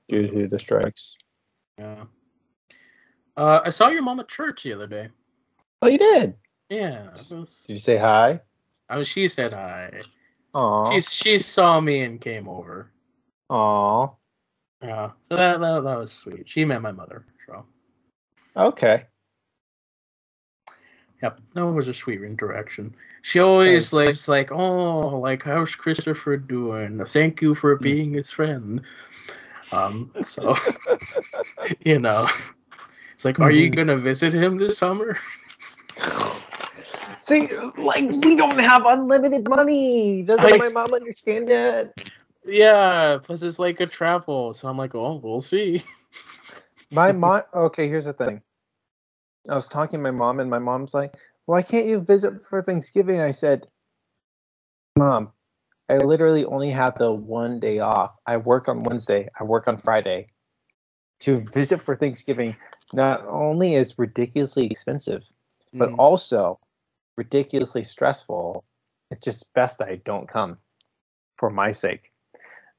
due to the strikes. Yeah. Uh, I saw your mom at church the other day. Oh, you did. Yeah. was- Did you say hi? Was, she said hi. Aw. She she saw me and came over. Aw. Yeah. So that, that that was sweet. She met my mother. So Okay. yep, that was a sweet interaction. She always like it's like, oh, like how's Christopher doing? Thank you for being his friend. Um. So *laughs* *laughs* you know, it's like, are you Mhm. gonna visit him this summer? See, like we don't have unlimited money. Doesn't I- my mom understand that? Yeah. Plus, it's like a travel. So I'm like, oh, we'll see. *laughs* My mom. Okay, here's the thing. I was talking to my mom, and my mom's like, "Why can't you visit for Thanksgiving?" I said, "Mom, I literally only have the one day off. I work on Wednesday. I work on Friday. To visit for Thanksgiving not only is ridiculously expensive, but Mm. also ridiculously stressful. It's just best I don't come for my sake.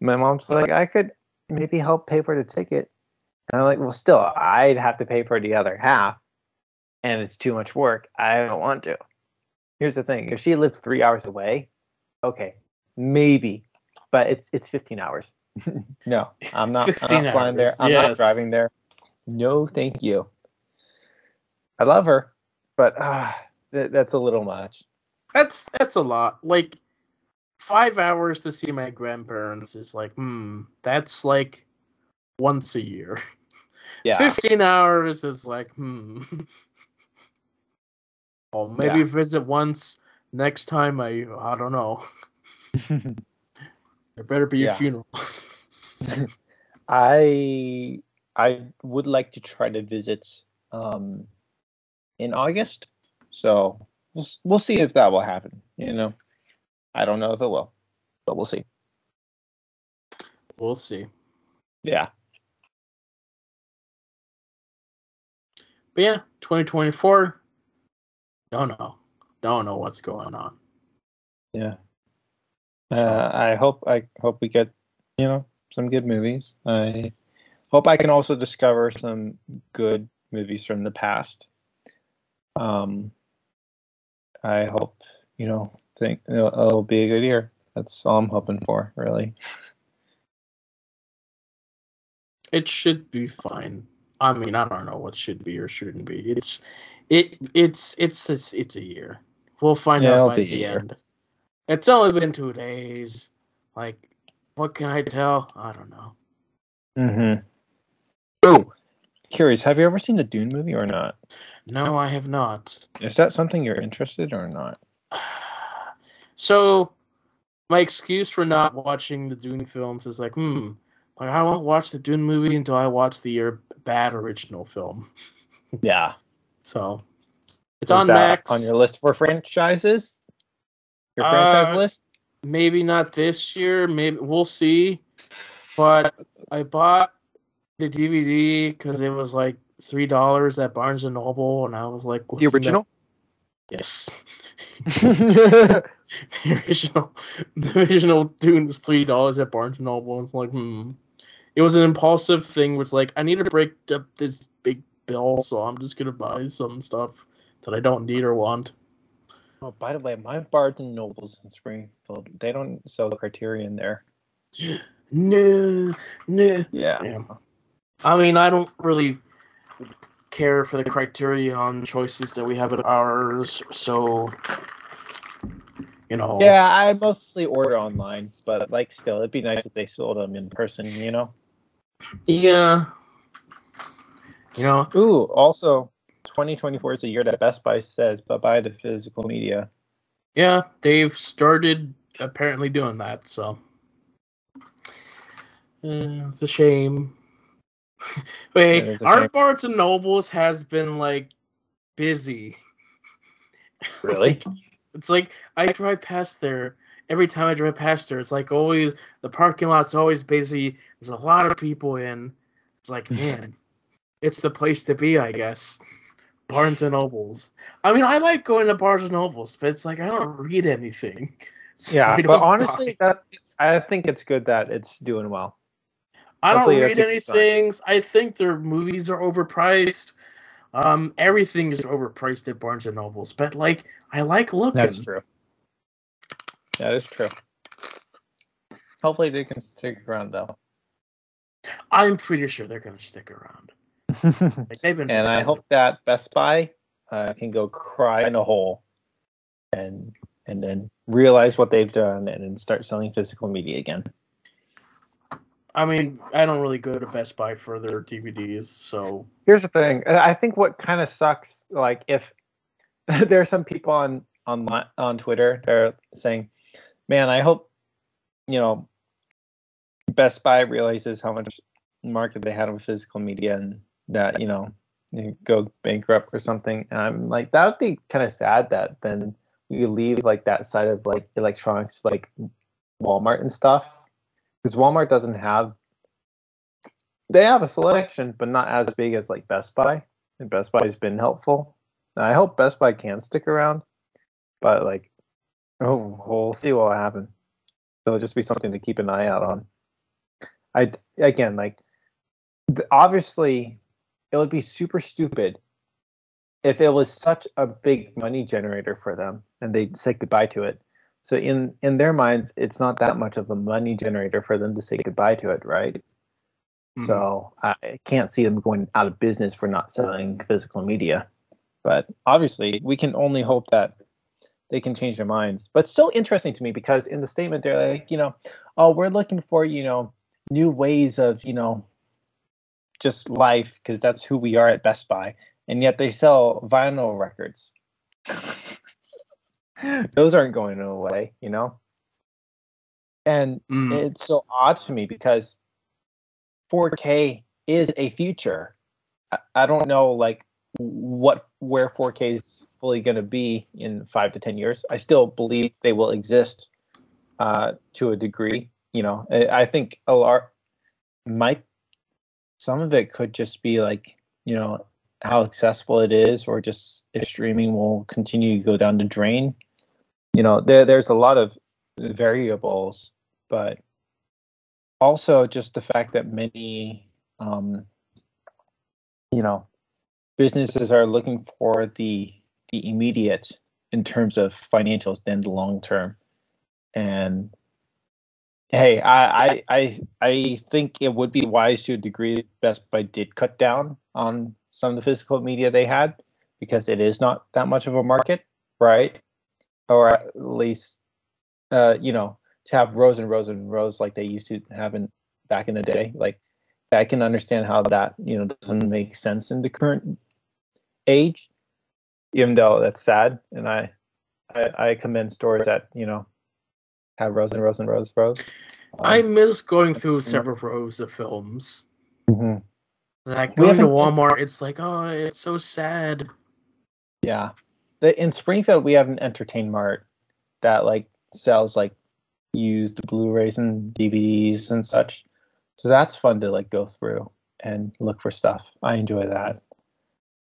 My mom's like, I could maybe help pay for the ticket. And I'm like, well, still, I'd have to pay for the other half, and it's too much work. I don't want to. Here's the thing: if she lives three hours away, okay, maybe, but it's it's 15 hours. *laughs* no, I'm not. I'm not flying there. I'm yes. not driving there. No, thank you. I love her, but ah, th- that's a little much. That's that's a lot. Like five hours to see my grandparents is like, hmm, that's like once a year. *laughs* Yeah. Fifteen hours is like, hmm. *laughs* Or maybe Yeah. visit once. Next time, I I don't know. *laughs* There better be Yeah. a funeral. I I would like to try to visit um in August. So we'll we'll see if that will happen, you know. I don't know if it will, but we'll see. we'll see. Yeah. But yeah, 2024. Don't know. Don't know what's going on. Yeah. Uh, I hope I hope we get, you know, some good movies. I hope I can also discover some good movies from the past. Um I hope, you know, think it'll, it'll be a good year. That's all I'm hoping for, really. It should be fine. I mean, I don't know what should be or shouldn't be. It's it it's it's it's, it's a year. We'll find Yeah, out by the end. It's only been two days. Like, what can I tell? I don't know. Mm-hmm. Oh, curious. Have you ever seen the Dune movie or not? No, I have not. Is that something you're interested or not? *sighs* So, my excuse for not watching the Dune films is like, hmm, Like I won't watch the Dune movie until I watch the uh, bad original film. *laughs* Yeah. So it's Is on that Max. on your list for franchises. Your Uh, franchise list. maybe not this year. Maybe we'll see. But I bought the DVD because it was like three dollars at Barnes and Noble, and I was like, The original? Yes. *laughs* *laughs* the original, *laughs* the original Dune was three dollars at Barnes and Noble. It's like, hmm. It was an impulsive thing. Was like, I need to break up this big bill, so I'm just gonna buy some stuff that I don't need or want. oh, by the way, my Barnes and Nobles in Springfield, they don't sell the Criterion there. *gasps* No, no. Yeah. Yeah. I mean, I don't really care for the criterion choices that we have at ours, so you know. Yeah, I mostly order online, but like still, it'd be nice if they sold them in person, you know. Yeah. You know, Ooh, also, 2024 is the year that Best Buy says bye bye to physical media. yeah, they've started apparently doing that, so Eh, it's a shame. *laughs* Wait, a our shame. Barnes and Nobles has been like busy. Really? *laughs* Like, it's like I drive past there every time I drive past there. It's like always the parking lot's always busy. There's a lot of people in. It's like *laughs* man, it's the place to be, I guess. Barnes and Nobles. I mean, I like going to Barnes and Nobles, but it's like I don't read anything. *laughs* so Yeah, but honestly, buy. that I think it's good that it's doing well. I don't read any things. I think their movies are overpriced. Um, everything is overpriced at Barnes and Nobles, but like I like looking. That's true. That is true. Hopefully, they can stick around though. I'm pretty sure they're gonna stick around. *laughs* Like they've been. and I hope that Best Buy uh, can go cry in a hole, and and then realize what they've done and then start selling physical media again. I mean, I don't really go to Best Buy for their DVDs, so Here's the thing. I think what kind of sucks, like if *laughs* there are some people on on on Twitter that are saying, "Man, I hope you know Best Buy realizes how much market they had on physical media and that you know you go bankrupt or something." And I'm like, that would be kind of sad that then we leave like that side of like electronics, like Walmart and stuff, because Walmart doesn't have they have a selection, but not as big as like Best Buy. And Best Buy has been helpful. I hope Best Buy can stick around, but like, oh, we'll see what will happen. It'll just be something to keep an eye out on. I again like, obviously, it would be super stupid if it was such a big money generator for them and they said goodbye to it. So in in their minds, it's not that much of a money generator for them to say goodbye to it, right? mm, So I can't see them going out of business for not selling physical media. But obviously, we can only hope that they can change their minds. But so interesting to me because in the statement they're like, you know, oh, we're looking for you know new ways of you know just life because that's who we are at Best Buy, and yet they sell vinyl records. *laughs* Those aren't going away, you know. And mm, it's so odd to me because 4K is a future. I, I don't know like what where 4K is fully going to be in five to ten years. I still believe they will exist uh, to a degree. You know, I, I think a lot might some of it could just be like you know how accessible it is, or just if streaming will continue to go down the drain. You know, there there's a lot of variables, but also just the fact that many um, you know businesses are looking for the the immediate in terms of financials than the long term. And hey I, I i think it would be wise to a degree best buy did cut down on some of the physical media they had because it is not that much of a market right? Or at least uh you know to have rows and rows and rows like they used to have in back in the day like i can understand how that you know doesn't make sense in the current age even though that's sad and i i, I commend stores that you know have rows and rows and rows rows I miss going through several rows of films. Mhm. Like going to Walmart, it's like, oh, it's so sad. Yeah. The, in Springfield, we have an Entertain Mart that like sells like used Blu-rays and DVDs and such. So that's fun to like go through and look for stuff. I enjoy that.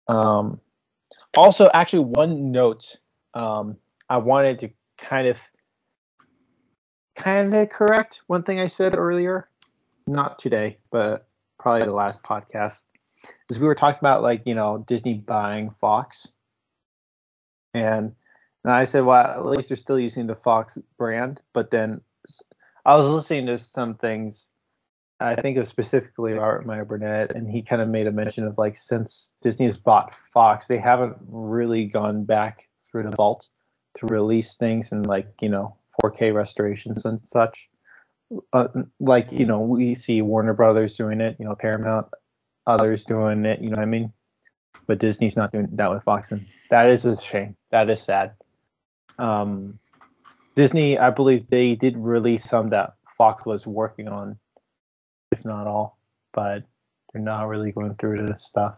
Um, also, actually, one note um, I wanted to kind of kind of correct one thing I said earlier. Not today, but probably the last podcast. Is we were talking about like you know Disney buying Fox and and I said, well, at least they're still using the Fox brand. But then I was listening to some things. I think was specifically Robert Meyer Burnett, and he kind of made a mention of like since Disney has bought Fox, they haven't really gone back through the vault to release things and like you know 4K restorations and such. Uh, like you know we see Warner Brothers doing it, you know Paramount, others doing it. You know what I mean? But Disney's not doing that with Fox, and that is a shame. That is sad. Um, Disney, I believe they did release some that Fox was working on, if not all, but they're not really going through the stuff.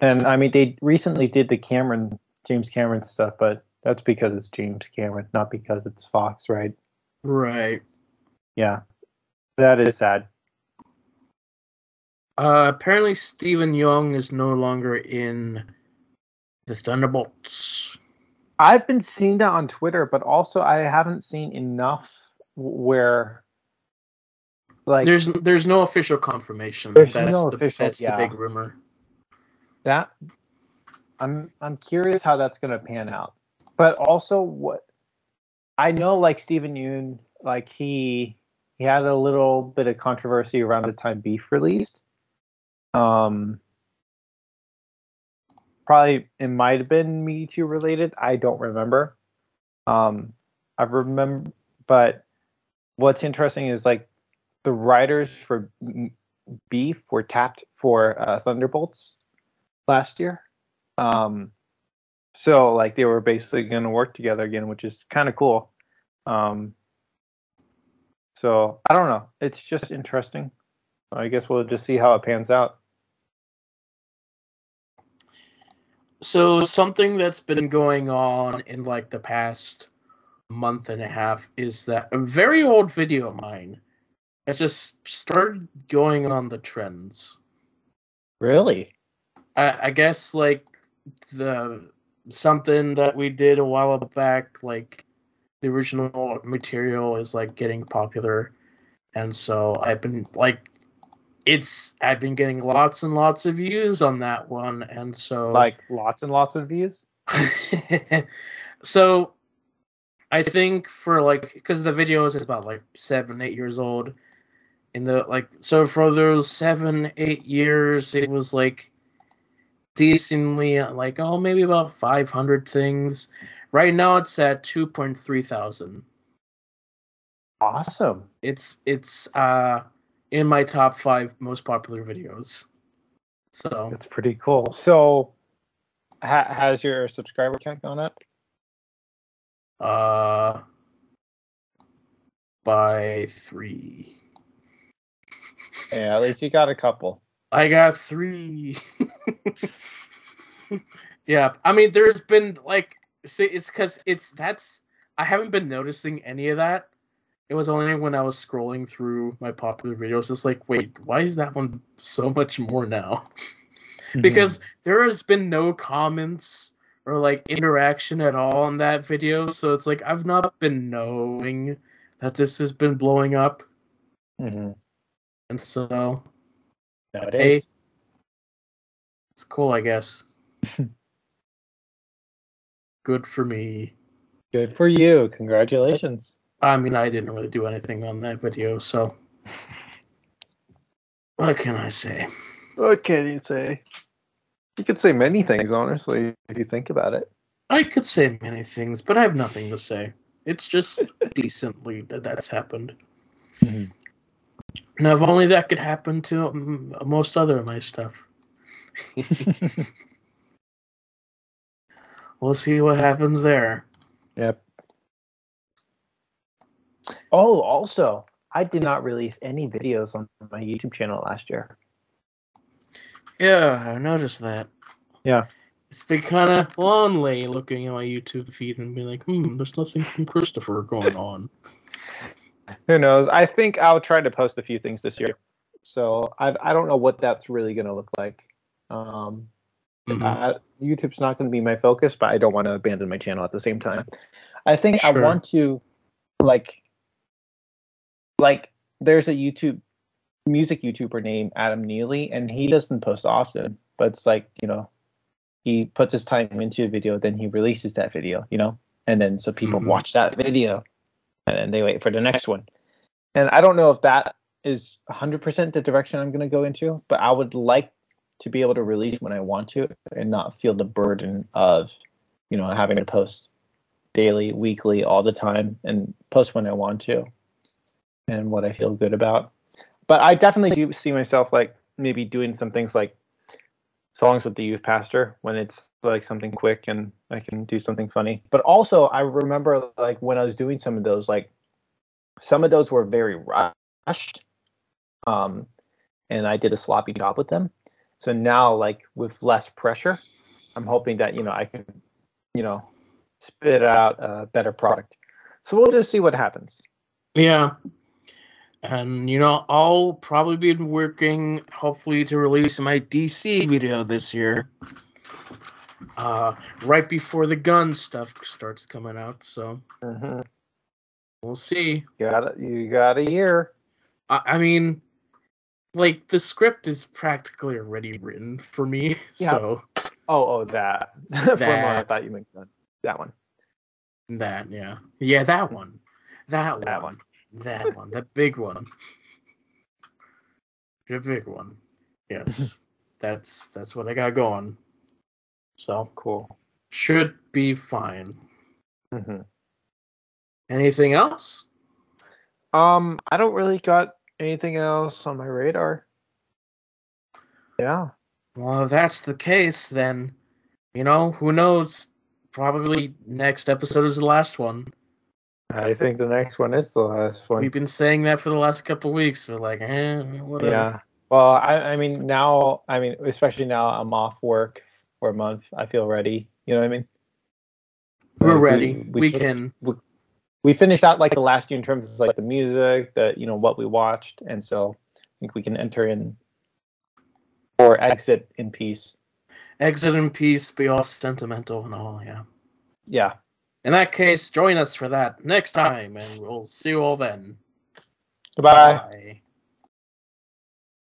And I mean, they recently did the Cameron, James Cameron stuff, but that's because it's James Cameron, not because it's Fox, right? Right. Yeah, that is sad. Uh, apparently, Steven Yeun is no longer in the Thunderbolts. I've been seeing that on Twitter, but also I haven't seen enough where, like, There's there's no official confirmation. There's that's no the, official- That's yeah. the big rumor. that I'm I'm curious how that's gonna pan out. But also what I know like Steven Yeun, like he he had a little bit of controversy around the time Beef released. Um probably it might have been Me Too related. I don't remember. Um I remember but what's interesting is like the writers for Beef were tapped for uh, Thunderbolts last year. Um, so like they were basically going to work together again, which is kind of cool. Um, so I don't know. It's just interesting. I guess we'll just see how it pans out. So something that's been going on in like the past month and a half is that a very old video of mine has just started going on the trends. Really? I, I guess like the something that we did a while back, like the original material is like getting popular, and so I've been like, it's I've been getting lots and lots of views on that one, and so Like lots and lots of views? *laughs* so I think for like because the video is about like seven, eight years old. In the like so for those seven, eight years, it was like decently uh, like oh maybe about five hundred things. Right now it's at two point three thousand. Awesome. It's it's uh in my top five most popular videos. So That's pretty cool. So ha- has your subscriber count gone up? uh by three. Yeah, at least you got a couple. I got three. *laughs* yeah, I mean, there's been like, see, it's because it's that's I haven't been noticing any of that. It was only when I was scrolling through my popular videos, it's like, wait, why is that one so much more now? because there has been no comments or like interaction at all on that video, so it's like I've not been knowing that this has been blowing up, Mhm. And so nowadays. It's cool, I guess. *laughs* Good for me. Good for you. Congratulations. I mean, I didn't really do anything on that video, so *laughs* what can I say? What can you say? You could say many things, honestly, if you think about it. I could say many things, but I have nothing to say. It's just *laughs* decently that that's happened. Mhm. Now, if only that could happen to um, most other of my stuff. *laughs* we'll see what happens there. Yep. Oh, also, I did not release any videos on my YouTube channel last year. Yeah, I noticed that. Yeah. It's been kind of lonely looking at my YouTube feed and being like, hmm, there's nothing from Christopher going on. *laughs* Who knows? I think I'll try to post a few things this year. So I I don't know what that's really going to look like. Um, Mhm. uh, YouTube's not going to be my focus, but I don't want to abandon my channel at the same time. I think I want to like like there's a YouTube music YouTuber named Adam Neely and he doesn't post often, but it's like, you know, he puts his time into a video, then he releases that video, you know? And then so people Mhm. watch that video and they wait for the next one. And I don't know if that is 100% the direction I'm going to go into, but I would like to be able to release when I want to and not feel the burden of, you know, having to post daily, weekly, all the time and post when I want to and what I feel good about. But I definitely do see myself like maybe doing some things like songs with the youth pastor when it's like something quick and I can do something funny. But also I remember like when I was doing some of those like some of those were very rushed. Um and I did a sloppy job with them. So now like with less pressure, I'm hoping that you know I can you know spit out a better product. So we'll just see what happens. Yeah. And you know, I'll probably be working hopefully to release my DC video this year. Uh right before the Gunn stuff starts coming out, so Mm-hmm. we'll see. Got it. You got a year. I, I mean like the script is practically already written for me, *laughs* Yeah. so Oh, oh, that. *laughs* Moment, I That. thought you meant that. That one. that yeah. Yeah, that one. That, That one. one. That one. The big one. The big one. Yes. that's that's what I got going. So Cool. should be fine. hmm Anything else? Um, I don't really got anything else on my radar. Yeah. Well, if that's the case, then you know, who knows? Probably next episode is the last one. I think the next one is the last one. We've been saying that for the last couple of weeks. We're like, eh, whatever. Yeah. Well, I, I mean, now, I mean, especially now I'm off work for a month. I feel ready. You know what I mean? We're Like, ready. we We, just- can. We finished out like the last year in terms of like the music, the you know what we watched, and so I think we can enter in or exit in peace. exit in peace, be all sentimental and all. Yeah. Yeah. In that case, join us for that next time, and we'll see you all then. Goodbye. Bye.